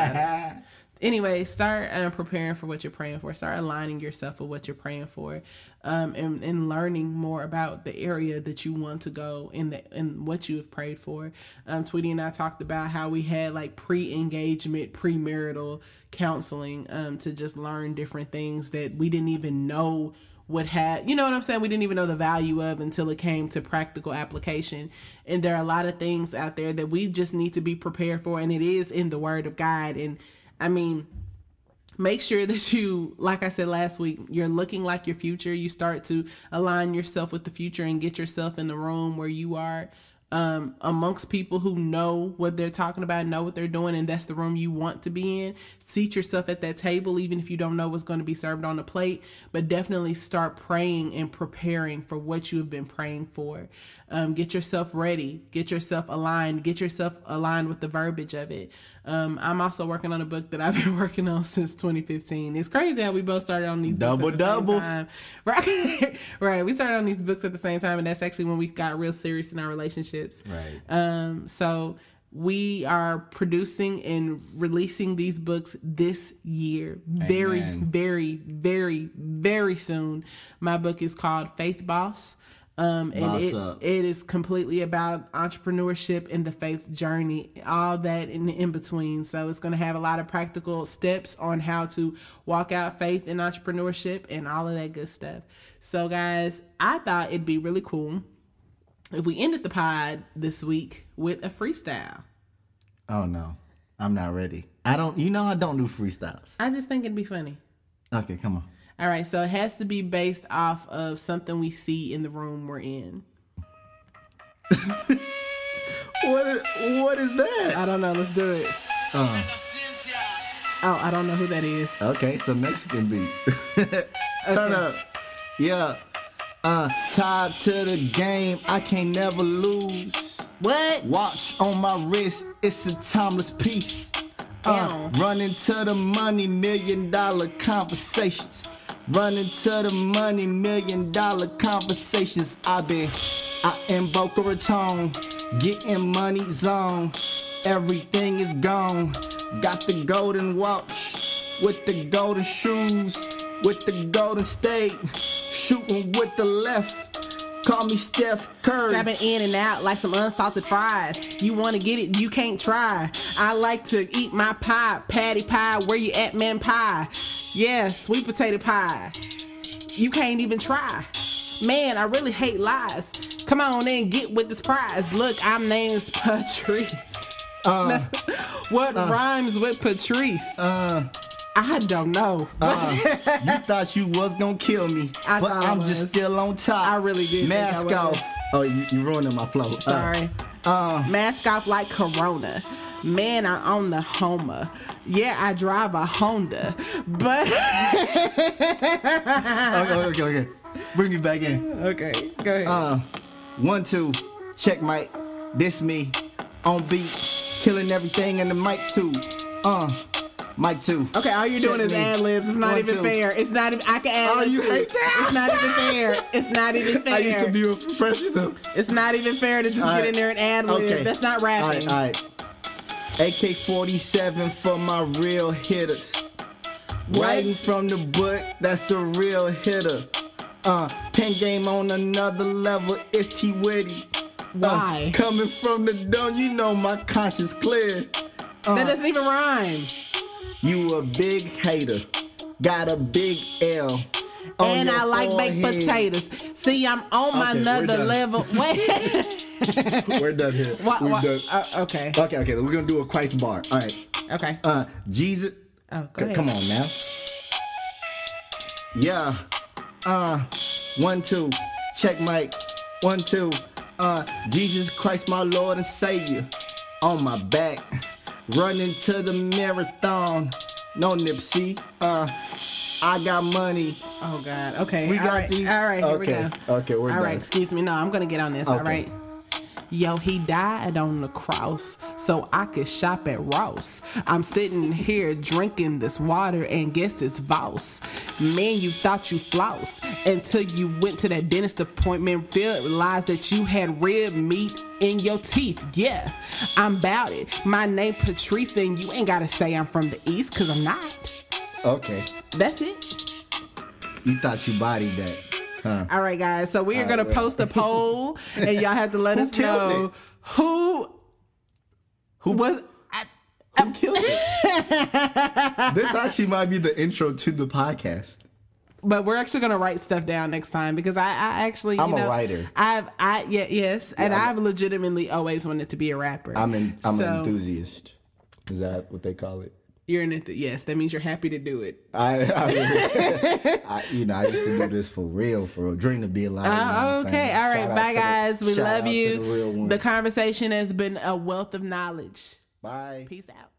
A: Anyway, start um, preparing for what you're praying for. Start aligning yourself with what you're praying for, um, and, and learning more about the area that you want to go in the in what you have prayed for. Um, Tweety and I talked about how we had like pre-engagement, premarital counseling um, to just learn different things that we didn't even know would have you know what i'm saying we didn't even know the value of until it came to practical application and there are a lot of things out there that we just need to be prepared for and it is in the word of god and i mean make sure that you like i said last week you're looking like your future you start to align yourself with the future and get yourself in the room where you are um, amongst people who know what they're talking about, know what they're doing, and that's the room you want to be in. Seat yourself at that table, even if you don't know what's going to be served on the plate, but definitely start praying and preparing for what you have been praying for. Um, get yourself ready, get yourself aligned, get yourself aligned with the verbiage of it. Um, I'm also working on a book that I've been working on since 2015. It's crazy how we both started on these books
B: Double,
A: the same
B: double.
A: time. Right, right. We started on these books at the same time, and that's actually when we got real serious in our relationships.
B: Right.
A: Um, so we are producing and releasing these books this year. Very,
B: Amen.
A: very, very, very soon. My book is called Faith Boss. Um, and it, it is completely about entrepreneurship and the faith journey, all that in in between. So it's going to have a lot of practical steps on how to walk out faith and entrepreneurship and all of that good stuff. So guys, I thought it'd be really cool if we ended the pod this week with a freestyle.
B: oh no, I'm not ready. I don't. You know, I don't do freestyles.
A: I just think it'd be funny.
B: Okay, come on.
A: All right, so it has to be based off of something we see in the room we're in.
B: What? What is that?
A: I don't know. Let's do it.
B: Uh.
A: Oh, I don't know who that is.
B: Okay, some Mexican beat. Turn up. Yeah. Uh, tied to the game. I can't never lose.
A: What?
B: Watch on my wrist, it's a timeless piece. Uh, running to the money, million dollar conversations. Running to the money, million dollar conversations. i been out in Boca Raton, getting money zone. Everything is gone. Got the golden watch with the golden shoes, with the golden state. Shooting with the left. Call me Steph Curry.
A: Tapping in and out like some unsalted fries. You want to get it, you can't try. I like to eat my pie, patty pie. Where you at, man? Pie. Yeah, sweet potato pie. You can't even try. Man, I really hate lies. Come on in, get with this prize. Look, I'm named Patrice.
B: Uh,
A: what rhymes with Patrice?
B: uh,
A: I don't know.
B: you thought you was gonna kill me,
A: I
B: but I'm just still on top.
A: I really did
B: Mask off. Oh, you, you ruining my flow. Uh,
A: Sorry.
B: Uh,
A: Mask off like Corona. Man, I own the Homer. Yeah, I drive a Honda. But
B: Okay, okay, okay. Bring me back in.
A: okay, go ahead.
B: Uh, one, two, check mic. This me on beat, killing everything in the mic too. Uh, mic two.
A: Okay, all you're doing
B: Check
A: is ad libs. It's not
B: One,
A: even
B: two.
A: fair. It's not even. I can ad
B: Oh,
A: lib
B: you
A: too.
B: hate that?
A: It's not even fair. It's not even fair.
B: I used to be a professional.
A: It's not even fair to just
B: All
A: get
B: right.
A: in there and ad lib.
B: Okay.
A: That's not rapping.
B: right, all right. AK 47 for my real hitters. Writing from the book, that's the real hitter. Uh, pen game on another level, it's T Witty.
A: Why?
B: coming from the dome, you know my conscience clear. Uh,
A: That doesn't even rhyme.
B: You a big hater, got a big L.
A: and I like baked potatoes. See, I'm on my
B: Okay, we're
A: another level. Wait.
B: We're done here.
A: Why-
B: We're
A: why-
B: done.
A: uh, okay.
B: Okay, okay, we're gonna do a Christ bar. All right.
A: Okay.
B: Uh, Jesus.
A: Oh, go
B: C-. Come on now. Yeah. Uh, one, two. Check mic. One, two. Uh, Jesus Christ, my Lord and Savior. On my back. Running to the marathon. No Nipsey. Uh, I got money.
A: Oh God. Okay.
B: We
A: All
B: got
A: right.
B: these.
A: All right. Here we
B: Okay.
A: go.
B: Okay, we're
A: All right.
B: done.
A: Excuse me. No, I'm gonna get on this. All
B: Okay.
A: right. Yo, he died on the cross so I could shop at Ross. I'm sitting here drinking this water and guess it's Voss. Man, you thought you flossed until you went to that dentist appointment, realized that you had rib meat in your teeth. Yeah, I'm about it. My name Patrice and you ain't gotta say I'm from the East, cause I'm not.
B: Okay.
A: That's it.
B: You thought you bodied that. Huh.
A: All right, guys. So we are gonna post a poll, and y'all have to let us know
B: it?
A: who
B: Who
A: was. I,
B: Who killed it? this actually might be the intro to the podcast.
A: but we're actually gonna write stuff down next time because I, I actually, you
B: I'm a
A: know,
B: writer.
A: I've, I, yeah, yes, and
B: I'm a-
A: I've legitimately always wanted to be a rapper.
B: I'm an I'm
A: So,
B: an enthusiast. Is that what they call it?
A: You're an enthu- yes. That means you're happy to do it.
B: I, I, I you know, I used to do this for real, for a dream to be alive. you know
A: Oh, okay. All right.
B: Shout
A: Bye,
B: to the-
A: guys. we love you.
B: The,
A: the conversation has been a wealth of knowledge.
B: Bye.
A: Peace out.